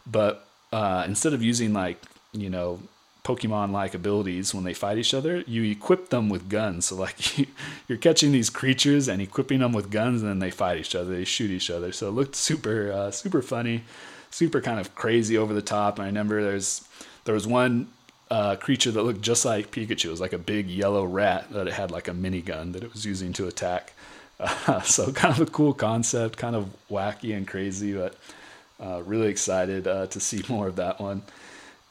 but uh, instead of using like, you know, Pokemon like abilities when they fight each other, you equip them with guns. So, like, you, you're catching these creatures and equipping them with guns, and then they fight each other, they shoot each other. So, it looked super, uh, super funny, super kind of crazy over the top. And I remember there's there was one uh, creature that looked just like Pikachu. It was like a big yellow rat that it had like a minigun that it was using to attack. Uh, so kind of a cool concept, kind of wacky and crazy, but uh, really excited uh, to see more of that one.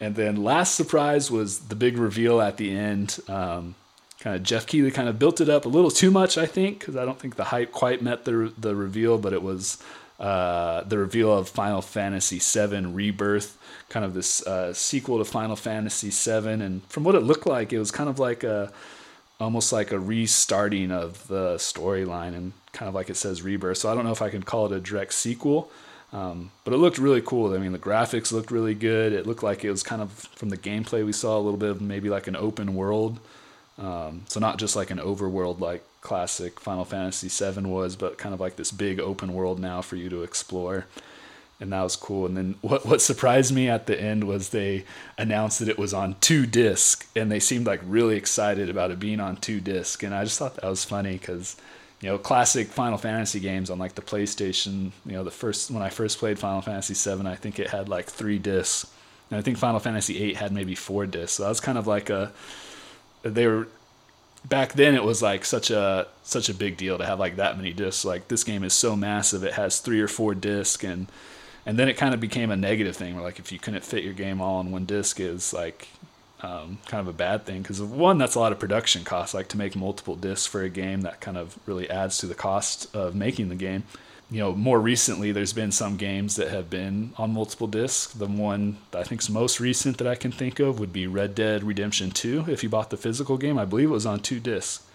And then last surprise was the big reveal at the end. Um, kind of Geoff Keighley kind of built it up a little too much, I think, because I don't think the hype quite met the the reveal, but it was uh, the reveal of Final Fantasy VII Rebirth, kind of this uh, sequel to Final Fantasy VII, and from what it looked like, it was kind of like a almost like a restarting of the storyline, and kind of like it says Rebirth. So I don't know if I can call it a direct sequel. Um, but it looked really cool. I mean, the graphics looked really good. It looked like it was kind of from the gameplay we saw a little bit of maybe like an open world. Um, so not just like an overworld like classic Final Fantasy VII was, but kind of like this big open world now for you to explore. And that was cool. And then what what surprised me at the end was they announced that it was on two disc, and they seemed like really excited about it being on two disc. And I just thought that was funny because you know classic Final Fantasy games on like the PlayStation. You know the first when I first played Final Fantasy VII, I think it had like three discs, and I think Final Fantasy VIII had maybe four discs. So that was kind of like a they were back then it was like such a such a big deal to have like that many discs like this game is so massive it has three or four discs and and then it kind of became a negative thing where like if you couldn't fit your game all on one disc is like um, kind of a bad thing because one that's a lot of production costs like to make multiple discs for a game that kind of really adds to the cost of making the game you know, more recently, there's been some games that have been on multiple discs. The one I think is most recent that I can think of would be Red Dead Redemption 2. If you bought the physical game, I believe it was on two discs.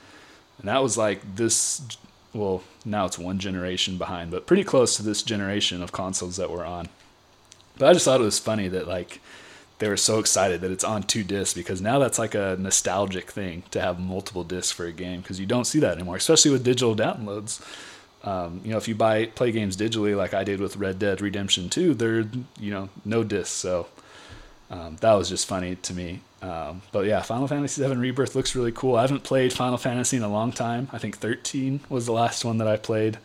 And that was like this, well, now it's one generation behind, but pretty close to this generation of consoles that we're on. But I just thought it was funny that, like, they were so excited that it's on two discs because now that's like a nostalgic thing to have multiple discs for a game because you don't see that anymore, especially with digital downloads um, you know, if you buy play games digitally, like I did with Red Dead Redemption 2, they're you know no discs. So um, that was just funny to me. Um, but yeah, Final Fantasy VII Rebirth looks really cool. I haven't played Final Fantasy in a long time. I think 13 was the last one that I played.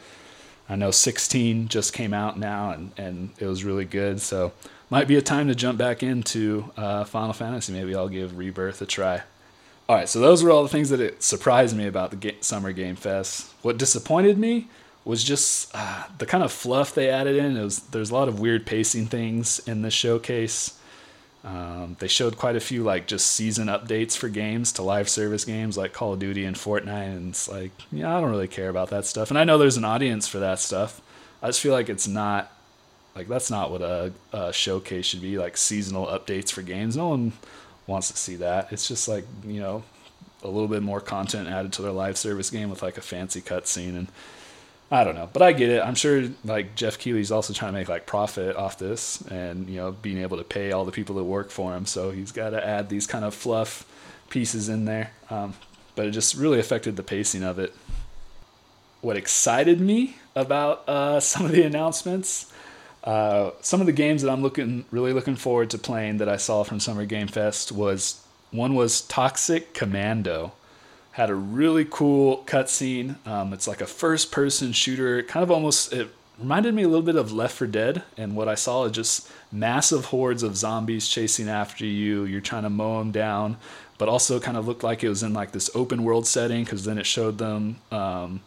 I know 16 just came out now, and and it was really good. So might be a time to jump back into uh, Final Fantasy. Maybe I'll give Rebirth a try. All right, so those were all the things that it surprised me about the Summer Game Fest. What disappointed me was just uh, the kind of fluff they added in. It was there's a lot of weird pacing things in this showcase. Um, they showed quite a few like just season updates for games to live service games like Call of Duty and Fortnite, and it's like yeah, I don't really care about that stuff. And I know there's an audience for that stuff. I just feel like it's not like that's not what a, a showcase should be like seasonal updates for games. No one wants to see that. It's just like you know a little bit more content added to their live service game with like a fancy cutscene and I don't know, but I get it. I'm sure like Geoff Keighley's also trying to make like profit off this, and you know being able to pay all the people that work for him. So he's got to add these kind of fluff pieces in there. Um, but it just really affected the pacing of it. What excited me about uh, some of the announcements, uh, some of the games that I'm looking really looking forward to playing that I saw from Summer Game Fest was one was Toxic Commando had a really cool cutscene. Um, it's like a first person shooter, kind of almost, it reminded me a little bit of Left 4 Dead. And what I saw is just massive hordes of zombies chasing after you. You're trying to mow them down, but also kind of looked like it was in like this open world setting because then it showed them. Um,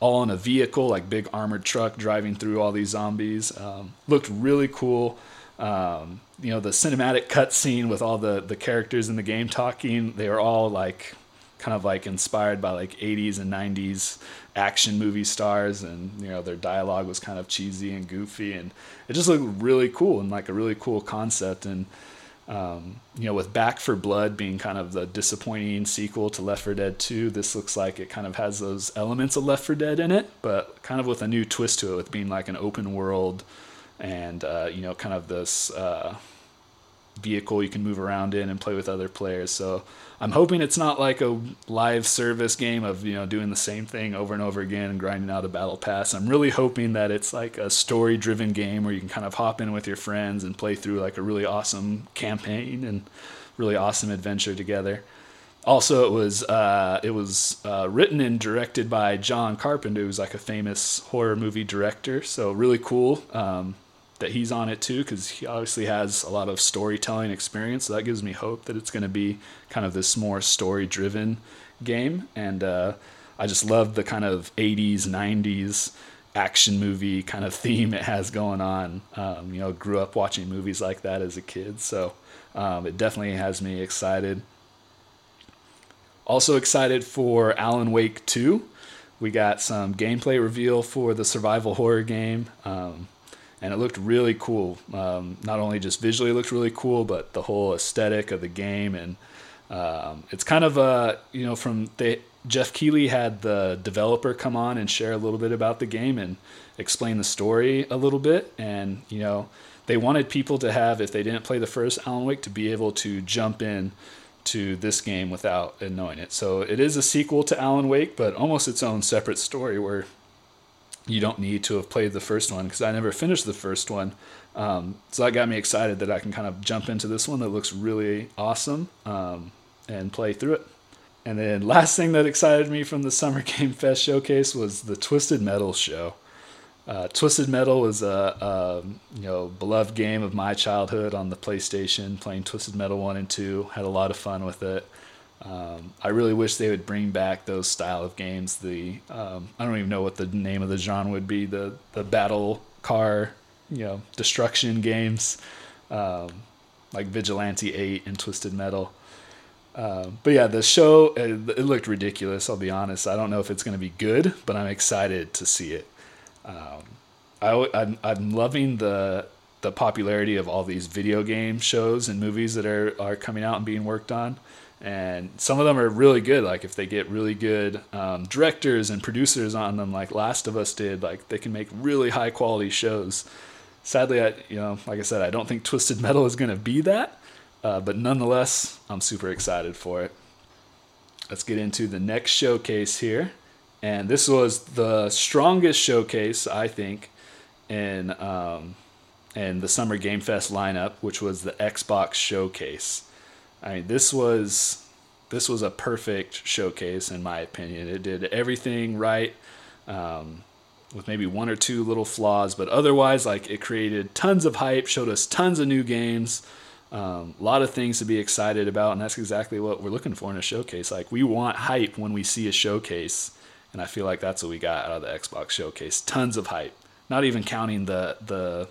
all in a vehicle, like big armored truck driving through all these zombies. Um, looked really cool. Um, you know, the cinematic cutscene with all the, the characters in the game talking, they were all like kind of like inspired by like 80s and 90s action movie stars and you know their dialogue was kind of cheesy and goofy and it just looked really cool and like a really cool concept and Um, you know, with Back 4 Blood being kind of the disappointing sequel to Left 4 Dead 2, this looks like it kind of has those elements of Left 4 Dead in it, but kind of with a new twist to it, with being like an open world and, uh, you know, kind of this uh, vehicle you can move around in and play with other players. So I'm hoping it's not like a live service game of you know doing the same thing over and over again and grinding out a battle pass. I'm really hoping that it's like a story driven game where you can kind of hop in with your friends and play through like a really awesome campaign and really awesome adventure together. Also, it was uh, it was uh, written and directed by John Carpenter, who's like a famous horror movie director. So really cool. Um, that he's on it too because he obviously has a lot of storytelling experience. So that gives me hope that it's going to be kind of this more story driven game. And uh, I just love the kind of 80s, 90s action movie kind of theme it has going on. Um, you know, grew up watching movies like that as a kid. So um, it definitely has me excited. Also excited for Alan Wake 2. We got some gameplay reveal for the survival horror game. Um, and it looked really cool. Um, not only just visually it looked really cool, but the whole aesthetic of the game, and um, it's kind of a you know from the Geoff Keighley had the developer come on and share a little bit about the game and explain the story a little bit, and you know they wanted people to have if they didn't play the first Alan Wake to be able to jump in to this game without knowing it. So it is a sequel to Alan Wake, but almost its own separate story where you don't need to have played the first one because I never finished the first one. Um, so that got me excited that I can kind of jump into this one that looks really awesome um, and play through it. And then last thing that excited me from the Summer Game Fest showcase was the Twisted Metal show. Uh, Twisted Metal was a, a, you know beloved game of my childhood on the PlayStation. Playing Twisted Metal one and two, had a lot of fun with it. Um, I really wish they would bring back those style of games. The um, I don't even know what the name of the genre would be. The the battle car, you know, destruction games, um, like Vigilante Eight and Twisted Metal. Uh, but yeah, the show it, it, looked ridiculous. I'll be honest. I don't know if it's going to be good, but I'm excited to see it. Um, I, I'm, I'm loving the the popularity of all these video game shows and movies that are are coming out and being worked on and some of them are really good like if they get really good um, directors and producers on them like last of us did like they can make really high quality shows. Sadly i you know like i said i don't think twisted metal is going to be that uh, but nonetheless i'm super excited for it. Let's get into the next showcase here. And this was the strongest showcase i think in um, in the summer game fest lineup which was the xbox showcase I mean, this was this was a perfect showcase in my opinion. It did everything right, um, with maybe one or two little flaws, but otherwise, like it created tons of hype, showed us tons of new games, um, a lot of things to be excited about, and that's exactly what we're looking for in a showcase. Like we want hype when we see a showcase, and I feel like that's what we got out of the Xbox showcase. Tons of hype. Not even counting the the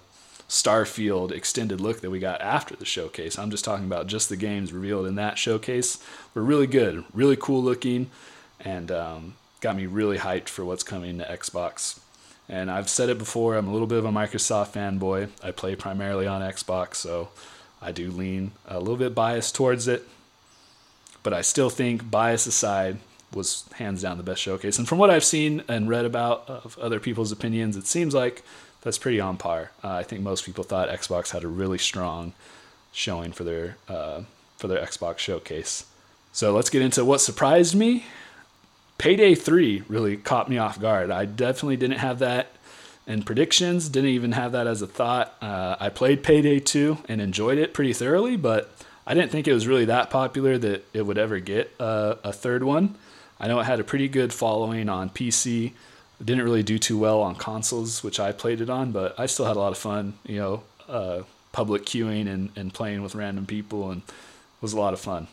Starfield extended look that we got after the showcase. I'm just talking about just the games revealed in that showcase were really good, really cool looking, and um, got me really hyped for what's coming to Xbox. And I've said it before, I'm a little bit of a Microsoft fanboy. I play primarily on Xbox, so I do lean a little bit biased towards it. But I still think, bias aside, was hands down the best showcase. And from what I've seen and read about of other people's opinions, it seems like that's pretty on par. Uh, I think most people thought Xbox had a really strong showing for their uh, for their Xbox showcase. So let's get into what surprised me. Payday 3 really caught me off guard. I definitely didn't have that in predictions, didn't even have that as a thought. Uh, I played Payday 2 and enjoyed it pretty thoroughly, but I didn't think it was really that popular that it would ever get a third one. I know it had a pretty good following on PC didn't really do too well on consoles, which I played it on, but I still had a lot of fun, you know, uh, public queuing and, and playing with random people, and it was a lot of fun.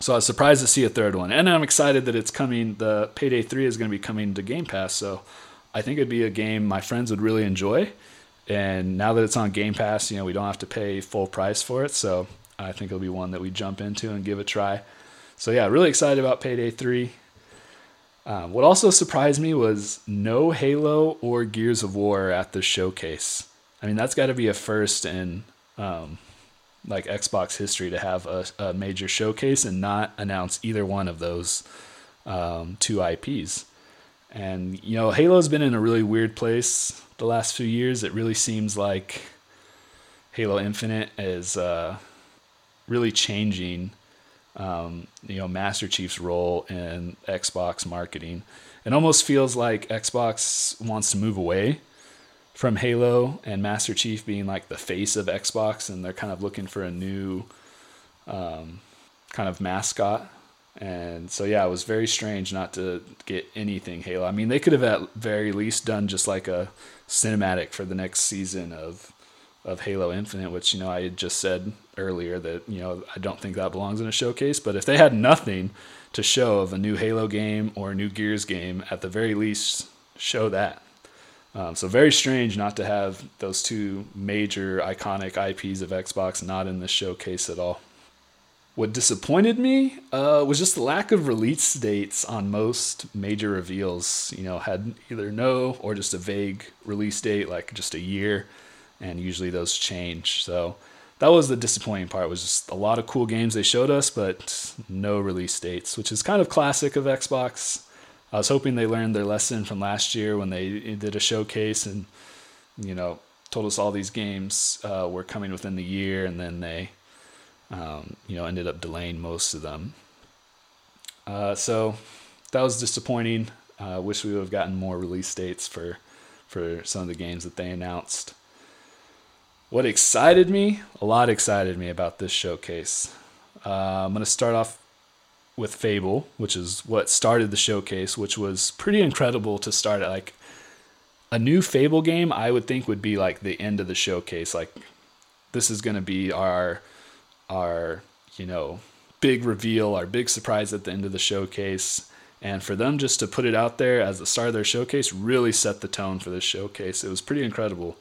So I was surprised to see a third one, and I'm excited that it's coming. The Payday 3 is going to be coming to Game Pass, so I think it'd be a game my friends would really enjoy. And now that it's on Game Pass, you know, we don't have to pay full price for it, so I think it'll be one that we jump into and give a try. So yeah, really excited about Payday 3. Um, what also surprised me was no Halo or Gears of War at the showcase. I mean, that's got to be a first in um, like Xbox history to have a, a major showcase and not announce either one of those um, two IPs. And you know, Halo's been in a really weird place the last few years. It really seems like Halo Infinite is uh, really changing. Um, you know, Master Chief's role in Xbox marketing. It almost feels like Xbox wants to move away from Halo and Master Chief being like the face of Xbox, and they're kind of looking for a new um, kind of mascot. And so, yeah, it was very strange not to get anything Halo. I mean, they could have at very least done just like a cinematic for the next season of of Halo Infinite, which you know I had just said earlier that you know I don't think that belongs in a showcase. But if they had nothing to show of a new Halo game or a new Gears game, at the very least, show that. Um, so very strange not to have those two major iconic IPs of Xbox not in the showcase at all. What disappointed me uh, was just the lack of release dates on most major reveals. You know, had either no or just a vague release date, like just a year, and usually those change. So that was the disappointing part. Was just a lot of cool games they showed us, but no release dates, which is kind of classic of Xbox. I was hoping they learned their lesson from last year when they did a showcase and you know told us all these games uh, were coming within the year, and then they um, you know ended up delaying most of them. Uh, so that was disappointing. I uh, wish we would have gotten more release dates for for some of the games that they announced. What excited me? A lot excited me about this showcase. Uh, I'm going to start off with Fable, which is what started the showcase, which was pretty incredible to start at like a new Fable game. I would think would be like the end of the showcase. Like this is going to be our our you know big reveal, our big surprise at the end of the showcase. And for them just to put it out there as the start of their showcase really set the tone for this showcase. It was pretty incredible.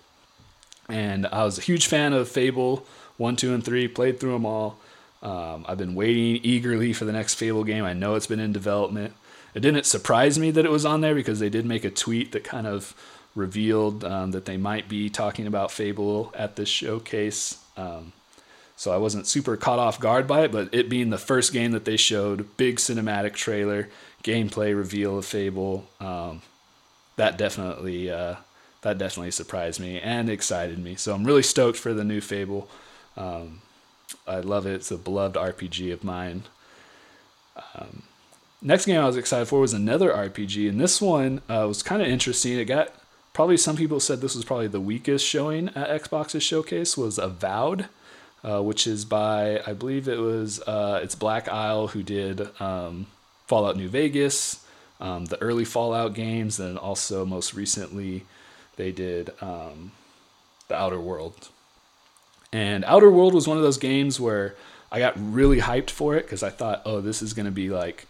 And I was a huge fan of Fable 1, 2, and 3, played through them all. Um, I've been waiting eagerly for the next Fable game. I know it's been in development. It didn't surprise me that it was on there because they did make a tweet that kind of revealed um, that they might be talking about Fable at this showcase. Um, so I wasn't super caught off guard by it, but it being the first game that they showed, big cinematic trailer, gameplay reveal of Fable, um, that definitely uh, that definitely surprised me and excited me. So I'm really stoked for the new Fable. Um, I love it. It's a beloved RPG of mine. Um, next game I was excited for was another RPG, and this one uh, was kind of interesting. It got probably some people said this was probably the weakest showing at Xbox's showcase. Was Avowed, uh, which is by I believe it was uh, it's Black Isle who did um, Fallout New Vegas, um, the early Fallout games, and also most recently they did um, the Outer World and Outer World was one of those games where I got really hyped for it because I thought, oh, this is going to be like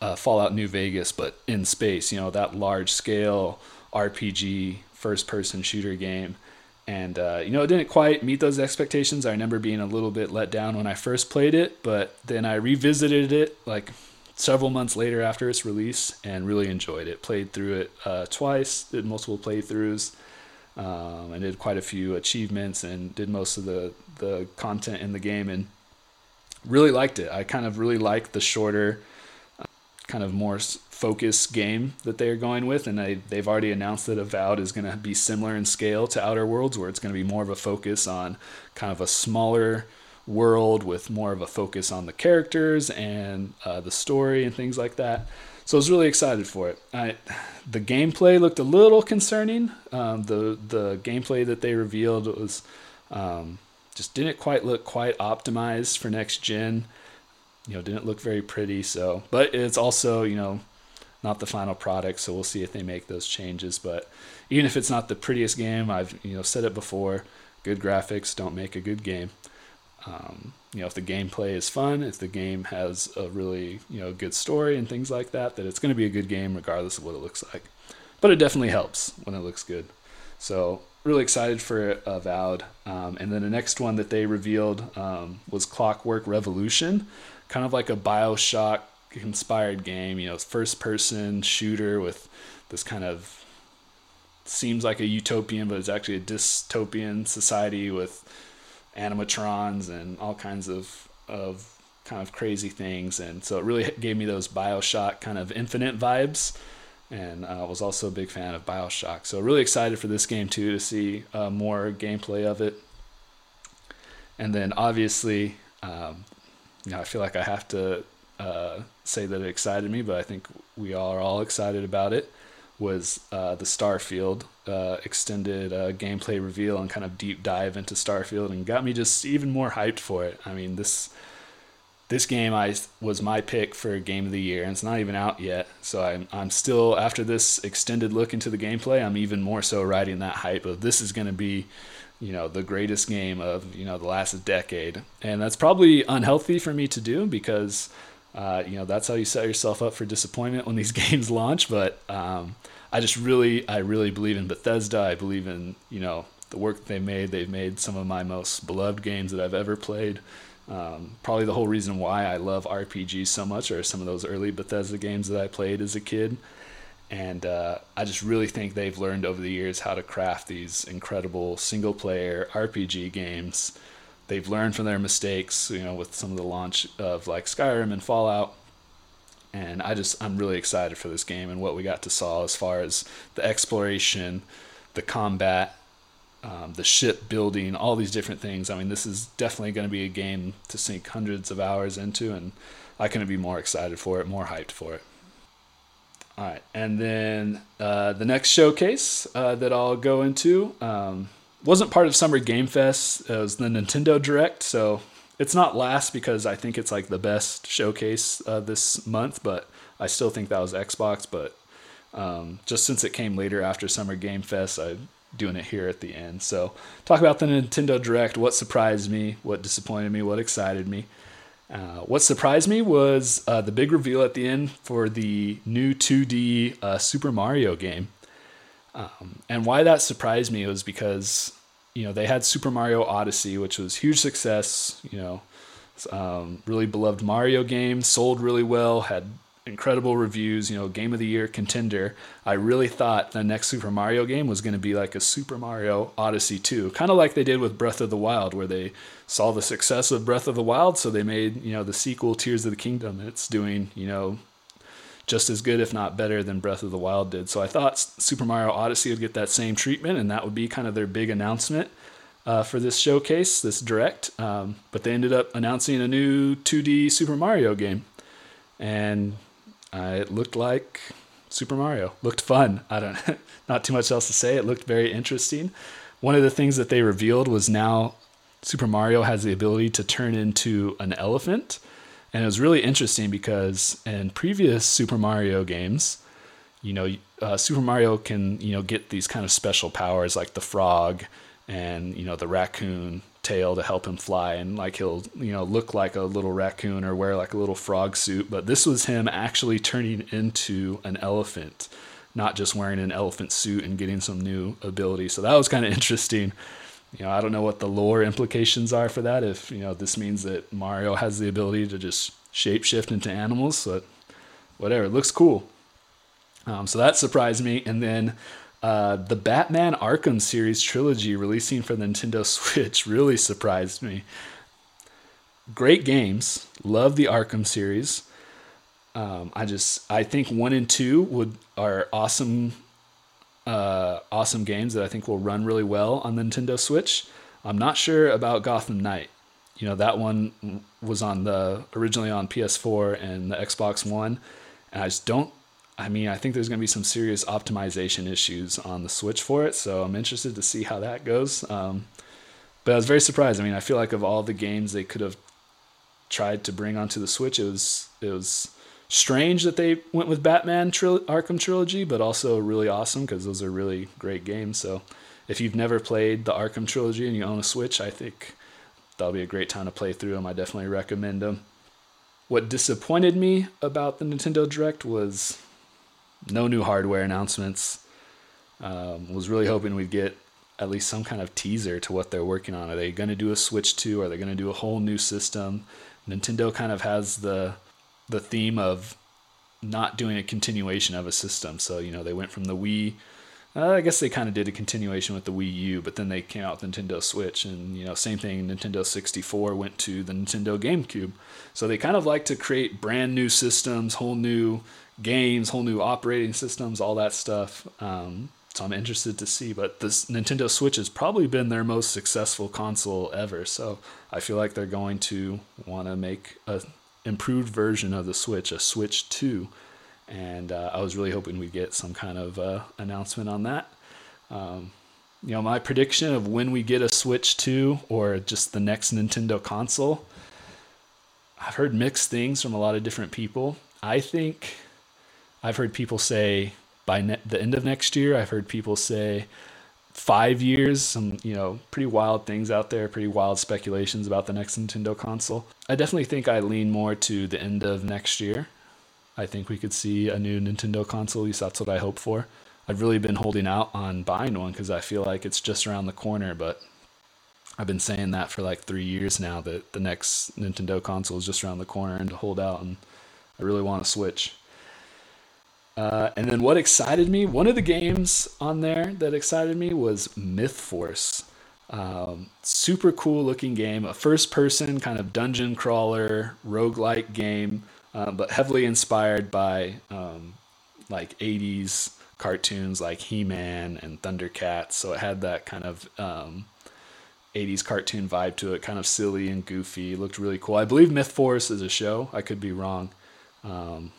uh, Fallout New Vegas, but in space, you know, that large scale RPG first person shooter game. And, uh, you know, it didn't quite meet those expectations. I remember being a little bit let down when I first played it, but then I revisited it like several months later after its release and really enjoyed it. Played through it uh, twice, did multiple playthroughs um, I did quite a few achievements and did most of the the content in the game and really liked it. I kind of really like the shorter, uh, kind of more focused game that they are going with, and they they've already announced that Avowed is going to be similar in scale to Outer Worlds, where it's going to be more of a focus on kind of a smaller world with more of a focus on the characters and uh, the story and things like that. So I was really excited for it. I, the gameplay looked a little concerning. Um, the the gameplay that they revealed was um, just didn't quite look quite optimized for next gen. You know, didn't look very pretty. So, but it's also you know not the final product. So we'll see if they make those changes. But even if it's not the prettiest game, I've you know said it before. Good graphics don't make a good game. Um, you know, if the gameplay is fun, if the game has a really, you know, good story and things like that, that it's going to be a good game regardless of what it looks like. But it definitely helps when it looks good. So really excited for Avowed. Um, and then the next one that they revealed um, was Clockwork Revolution, kind of like a Bioshock inspired game, you know, first person shooter with this kind of seems like a utopian, but it's actually a dystopian society with animatrons and all kinds of of kind of crazy things, and so it really gave me those Bioshock kind of Infinite vibes. And I uh, was also a big fan of Bioshock, so really excited for this game too to see uh, more gameplay of it. And then obviously, um, you know, I feel like I have to uh, say that it excited me, but I think we are all excited about it. Was uh, the Starfield uh, extended uh, gameplay reveal and kind of deep dive into Starfield, and got me just even more hyped for it. I mean, this this game I was my pick for game of the year, and it's not even out yet. So I'm I'm still after this extended look into the gameplay, I'm even more so riding that hype of this is going to be, you know, the greatest game of you know the last decade, and that's probably unhealthy for me to do because, uh, you know, that's how you set yourself up for disappointment when these games launch. But um, I just really I really believe in Bethesda. I believe in you know the work they made. They've made some of my most beloved games that I've ever played. Um, probably the whole reason why I love RPGs so much are some of those early Bethesda games that I played as a kid. And uh, I just really think they've learned over the years how to craft these incredible single player RPG games. They've learned from their mistakes, you know, with some of the launch of like Skyrim and Fallout. And I just, I'm really excited for this game and what we got to saw as far as the exploration, the combat, um, the ship building, all these different things. I mean, this is definitely going to be a game to sink hundreds of hours into, and I couldn't be more excited for it, more hyped for it. All right, and then uh, the next showcase uh, that I'll go into um, wasn't part of Summer Game Fest. It was the Nintendo Direct, so it's not last because I think it's like the best showcase uh, this month, but I still think that was Xbox. But um, just since it came later after Summer Game Fest, I'm doing it here at the end. So, talk about the Nintendo Direct. What surprised me? What disappointed me? What excited me? Uh, what surprised me was uh, the big reveal at the end for the new 2D uh, Super Mario game. Um, and why that surprised me was because you know they had Super Mario Odyssey, which was huge success. You know, um, really beloved Mario game, sold really well, had incredible reviews, you know, game of the year contender. I really thought the next Super Mario game was going to be like a Super Mario Odyssey 2, kind of like they did with Breath of the Wild where they saw the success of Breath of the Wild so they made, you know, the sequel Tears of the Kingdom. It's doing, you know, just as good if not better than Breath of the Wild did. So I thought Super Mario Odyssey would get that same treatment and that would be kind of their big announcement. Uh, for this showcase, this direct, um, but they ended up announcing a new 2D Super Mario game, and uh, it looked like Super Mario. Looked fun. I don't not too much else to say. It looked very interesting. One of the things that they revealed was now Super Mario has the ability to turn into an elephant. And it was really interesting because in previous Super Mario games, you know, uh, Super Mario can, you know, get these kind of special powers like the frog and, you know, the raccoon tail to help him fly. And like he'll you know look like a little raccoon or wear like a little frog suit. But this was him actually turning into an elephant not just wearing an elephant suit and getting some new ability so that was kind of interesting you know i don't know what the lore implications are for that if you know this means that mario has the ability to just shapeshift into animals but whatever it looks cool um, so that surprised me and then uh, the Batman Arkham series trilogy releasing for the Nintendo Switch really surprised me. Great games, love the Arkham series. Um, I just I think one and two would are awesome, uh, awesome games that I think will run really well on the Nintendo Switch. I'm not sure about Gotham Knight. You know that one was on the originally on PS4 and the Xbox One, and I just don't I mean, I think there's going to be some serious optimization issues on the Switch for it, so I'm interested to see how that goes. Um, but I was very surprised. I mean, I feel like of all the games they could have tried to bring onto the Switch, it was it was strange that they went with Batman Arkham trilogy, but also really awesome because those are really great games. So if you've never played the Arkham trilogy and you own a Switch, I think that'll be a great time to play through them. I definitely recommend them. What disappointed me about the Nintendo Direct was no new hardware announcements. Um, was really hoping we'd get at least some kind of teaser to what they're working on. Are they going to do a Switch 2? Are they going to do a whole new system? Nintendo kind of has the the theme of not doing a continuation of a system. So, you know, they went from the Wii Uh, I guess they kind of did a continuation with the Wii U, but then they came out with Nintendo Switch, and you know, same thing. Nintendo 64 went to the Nintendo GameCube, so they kind of like to create brand new systems, whole new games, whole new operating systems, all that stuff. Um, so I'm interested to see. But this Nintendo Switch has probably been their most successful console ever. So I feel like they're going to want to make a improved version of the Switch, a Switch 2 and uh, I was really hoping we'd get some kind of uh, announcement on that. Um, you know, my prediction of when we get a Switch 2 or just the next Nintendo console, I've heard mixed things from a lot of different people. I think I've heard people say by ne- the end of next year. I've heard people say five years. Some you know pretty wild things out there, pretty wild speculations about the next Nintendo console. I definitely think I lean more to the end of next year. I think we could see a new Nintendo console. At least that's what I hope for. I've really been holding out on buying one because I feel like it's just around the corner. But I've been saying that for like three years now that the next Nintendo console is just around the corner and to hold out. And I really want to switch. Uh, and then what excited me, one of the games on there that excited me was Myth Force. Um, super cool looking game, a first person kind of dungeon crawler, roguelike game uh, but heavily inspired by um, like 80s cartoons like He-Man and Thundercats. So it had that kind of um, 80s cartoon vibe to it, kind of silly and goofy. It looked really cool. I believe Myth Force is a show. I could be wrong. Um,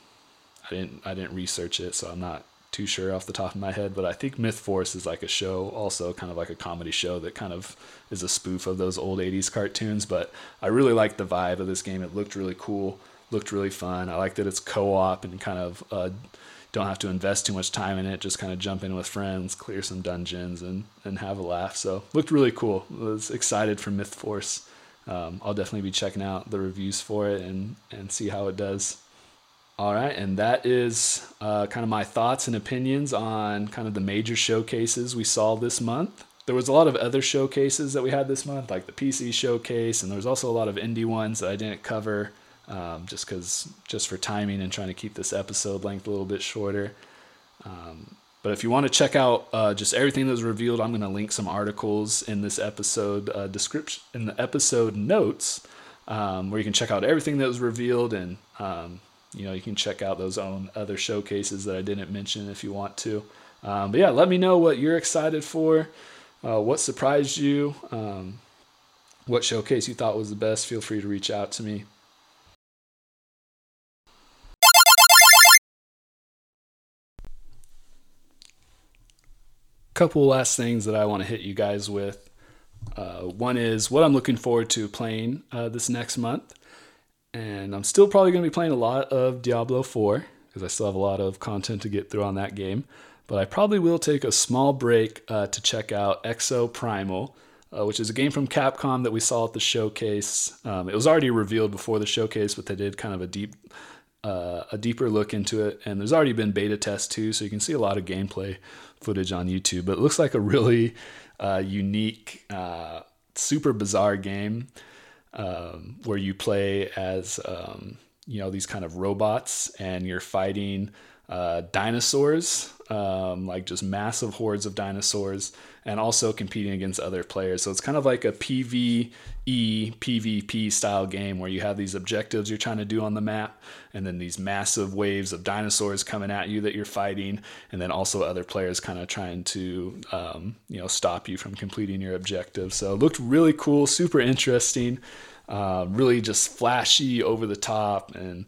I didn't I didn't research it, so I'm not too sure off the top of my head. But I think Myth Force is like a show, also kind of like a comedy show that kind of is a spoof of those old 80s cartoons. But I really like the vibe of this game. It looked really cool looked really fun. I like that it's co-op and kind of uh, don't have to invest too much time in it. Just kind of jump in with friends, clear some dungeons, and and have a laugh. So looked really cool. Was excited for Myth Force. Um, I'll definitely be checking out the reviews for it and and see how it does. All right, and that is uh, kind of my thoughts and opinions on kind of the major showcases we saw this month. There was a lot of other showcases that we had this month, like the PC showcase, and there was also a lot of indie ones that I didn't cover um, just because just for timing and trying to keep this episode length a little bit shorter. Um, but if you want to check out uh, just everything that was revealed, I'm going to link some articles in this episode uh, description in the episode notes um, where you can check out everything that was revealed and um, you know you can check out those own other showcases that I didn't mention if you want to. Um, but yeah, let me know what you're excited for, uh, what surprised you, um, what showcase you thought was the best. Feel free to reach out to me. couple last things that I want to hit you guys with. Uh, one is what I'm looking forward to playing uh, this next month. And I'm still probably going to be playing a lot of Diablo 4 because I still have a lot of content to get through on that game. But I probably will take a small break uh, to check out Exoprimal, uh, which is a game from Capcom that we saw at the showcase. Um, it was already revealed before the showcase, but they did kind of a deep uh, a deeper look into it. And there's already been beta tests too, so you can see a lot of gameplay footage on YouTube. But it looks like a really uh, unique, uh, super bizarre game um, where you play as um, you know these kind of robots and you're fighting uh, dinosaurs, um, like just massive hordes of dinosaurs, and also competing against other players. So it's kind of like a PvE, PvP style game where you have these objectives you're trying to do on the map, and then these massive waves of dinosaurs coming at you that you're fighting, and then also other players kind of trying to um, you know stop you from completing your objective. So it looked really cool, super interesting, uh, really just flashy, over the top, and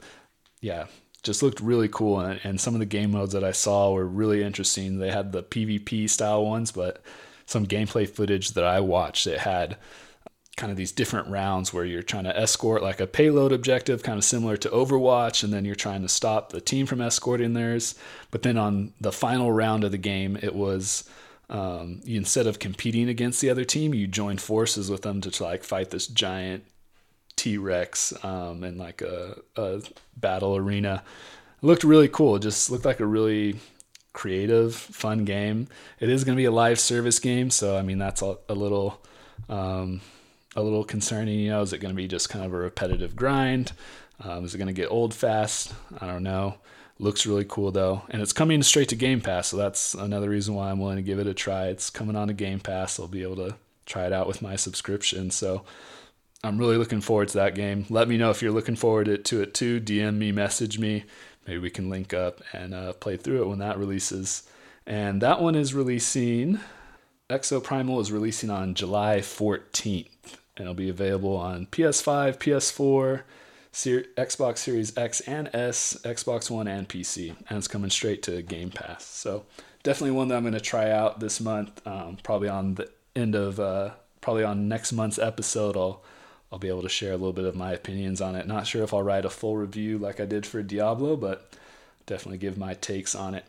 yeah, just looked really cool and, and some of the game modes that I saw were really interesting. They had the PvP style ones, but some gameplay footage that I watched it had kind of these different rounds where you're trying to escort like a payload objective kind of similar to Overwatch and then you're trying to stop the team from escorting theirs. But then on the final round of the game it was um, instead of competing against the other team, you join forces with them to like fight this giant T Rex um, in like a, a battle arena. It looked really cool. It just looked like a really creative, fun game. It is going to be a live service game, so I mean that's a, a little um, a little concerning. You know, is it going to be just kind of a repetitive grind? Um, is it going to get old fast? I don't know. Looks really cool though, and it's coming straight to Game Pass, so that's another reason why I'm willing to give it a try. It's coming on to Game Pass. I'll be able to try it out with my subscription. So I'm really looking forward to that game. Let me know if you're looking forward to it too. DM me, message me. Maybe we can link up and uh, play through it when that releases. And that one is releasing. Exoprimal is releasing on July 14th, and it'll be available on PS5, PS4, Ser- Xbox Series X and S, Xbox One, and PC, and it's coming straight to Game Pass. So definitely one that I'm going to try out this month. Um, probably on the end of, uh, probably on next month's episode, I'll I'll be able to share a little bit of my opinions on it. Not sure if I'll write a full review like I did for Diablo, but definitely give my takes on it.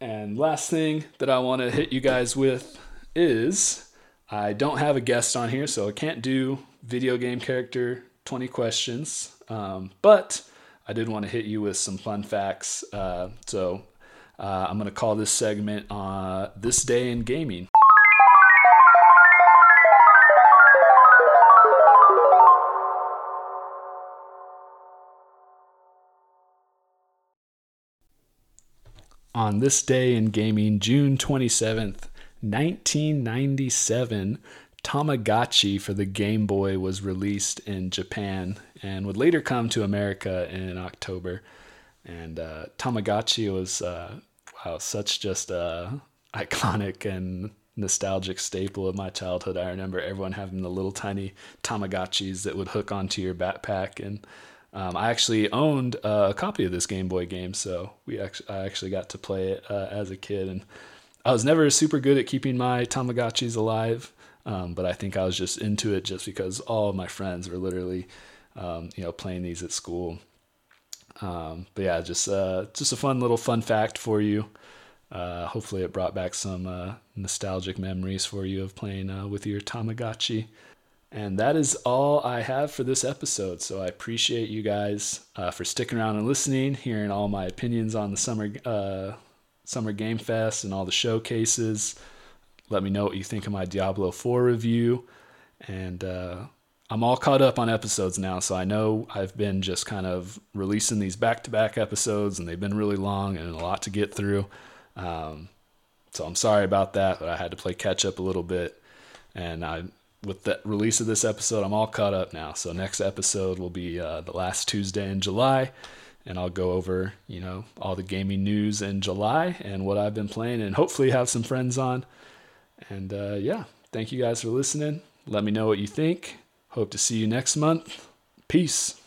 And last thing that I want to hit you guys with is I don't have a guest on here, so I can't do video game character 20 questions. Um, but I did want to hit you with some fun facts. Uh, so uh, I'm going to call this segment uh, This Day in Gaming. On this day in gaming, June 27th, 1997, Tamagotchi for the Game Boy was released in Japan and would later come to America in October. And uh, Tamagotchi was uh, wow, such just a iconic and nostalgic staple of my childhood. I remember everyone having the little tiny Tamagotchis that would hook onto your backpack, and um, I actually owned a copy of this Game Boy game, so we actually I actually got to play it uh, as a kid, and I was never super good at keeping my Tamagotchis alive. Um, but I think I was just into it just because all of my friends were literally, um, you know, playing these at school. Um, but yeah, just uh, just a fun little fun fact for you. Uh, hopefully, it brought back some uh, nostalgic memories for you of playing uh, with your Tamagotchi. And that is all I have for this episode. So I appreciate you guys uh, for sticking around and listening, hearing all my opinions on the summer uh, summer game fest and all the showcases. Let me know what you think of my Diablo 4 review. And uh, I'm all caught up on episodes now, so I know I've been just kind of releasing these back to back episodes, and they've been really long and a lot to get through. Um, so I'm sorry about that, but I had to play catch up a little bit. And I, with the release of this episode, I'm all caught up now. So next episode will be uh, the last Tuesday in July, and I'll go over, you know, all the gaming news in July and what I've been playing, and hopefully have some friends on. And uh, yeah, thank you guys for listening. Let me know what you think. Hope to see you next month. Peace.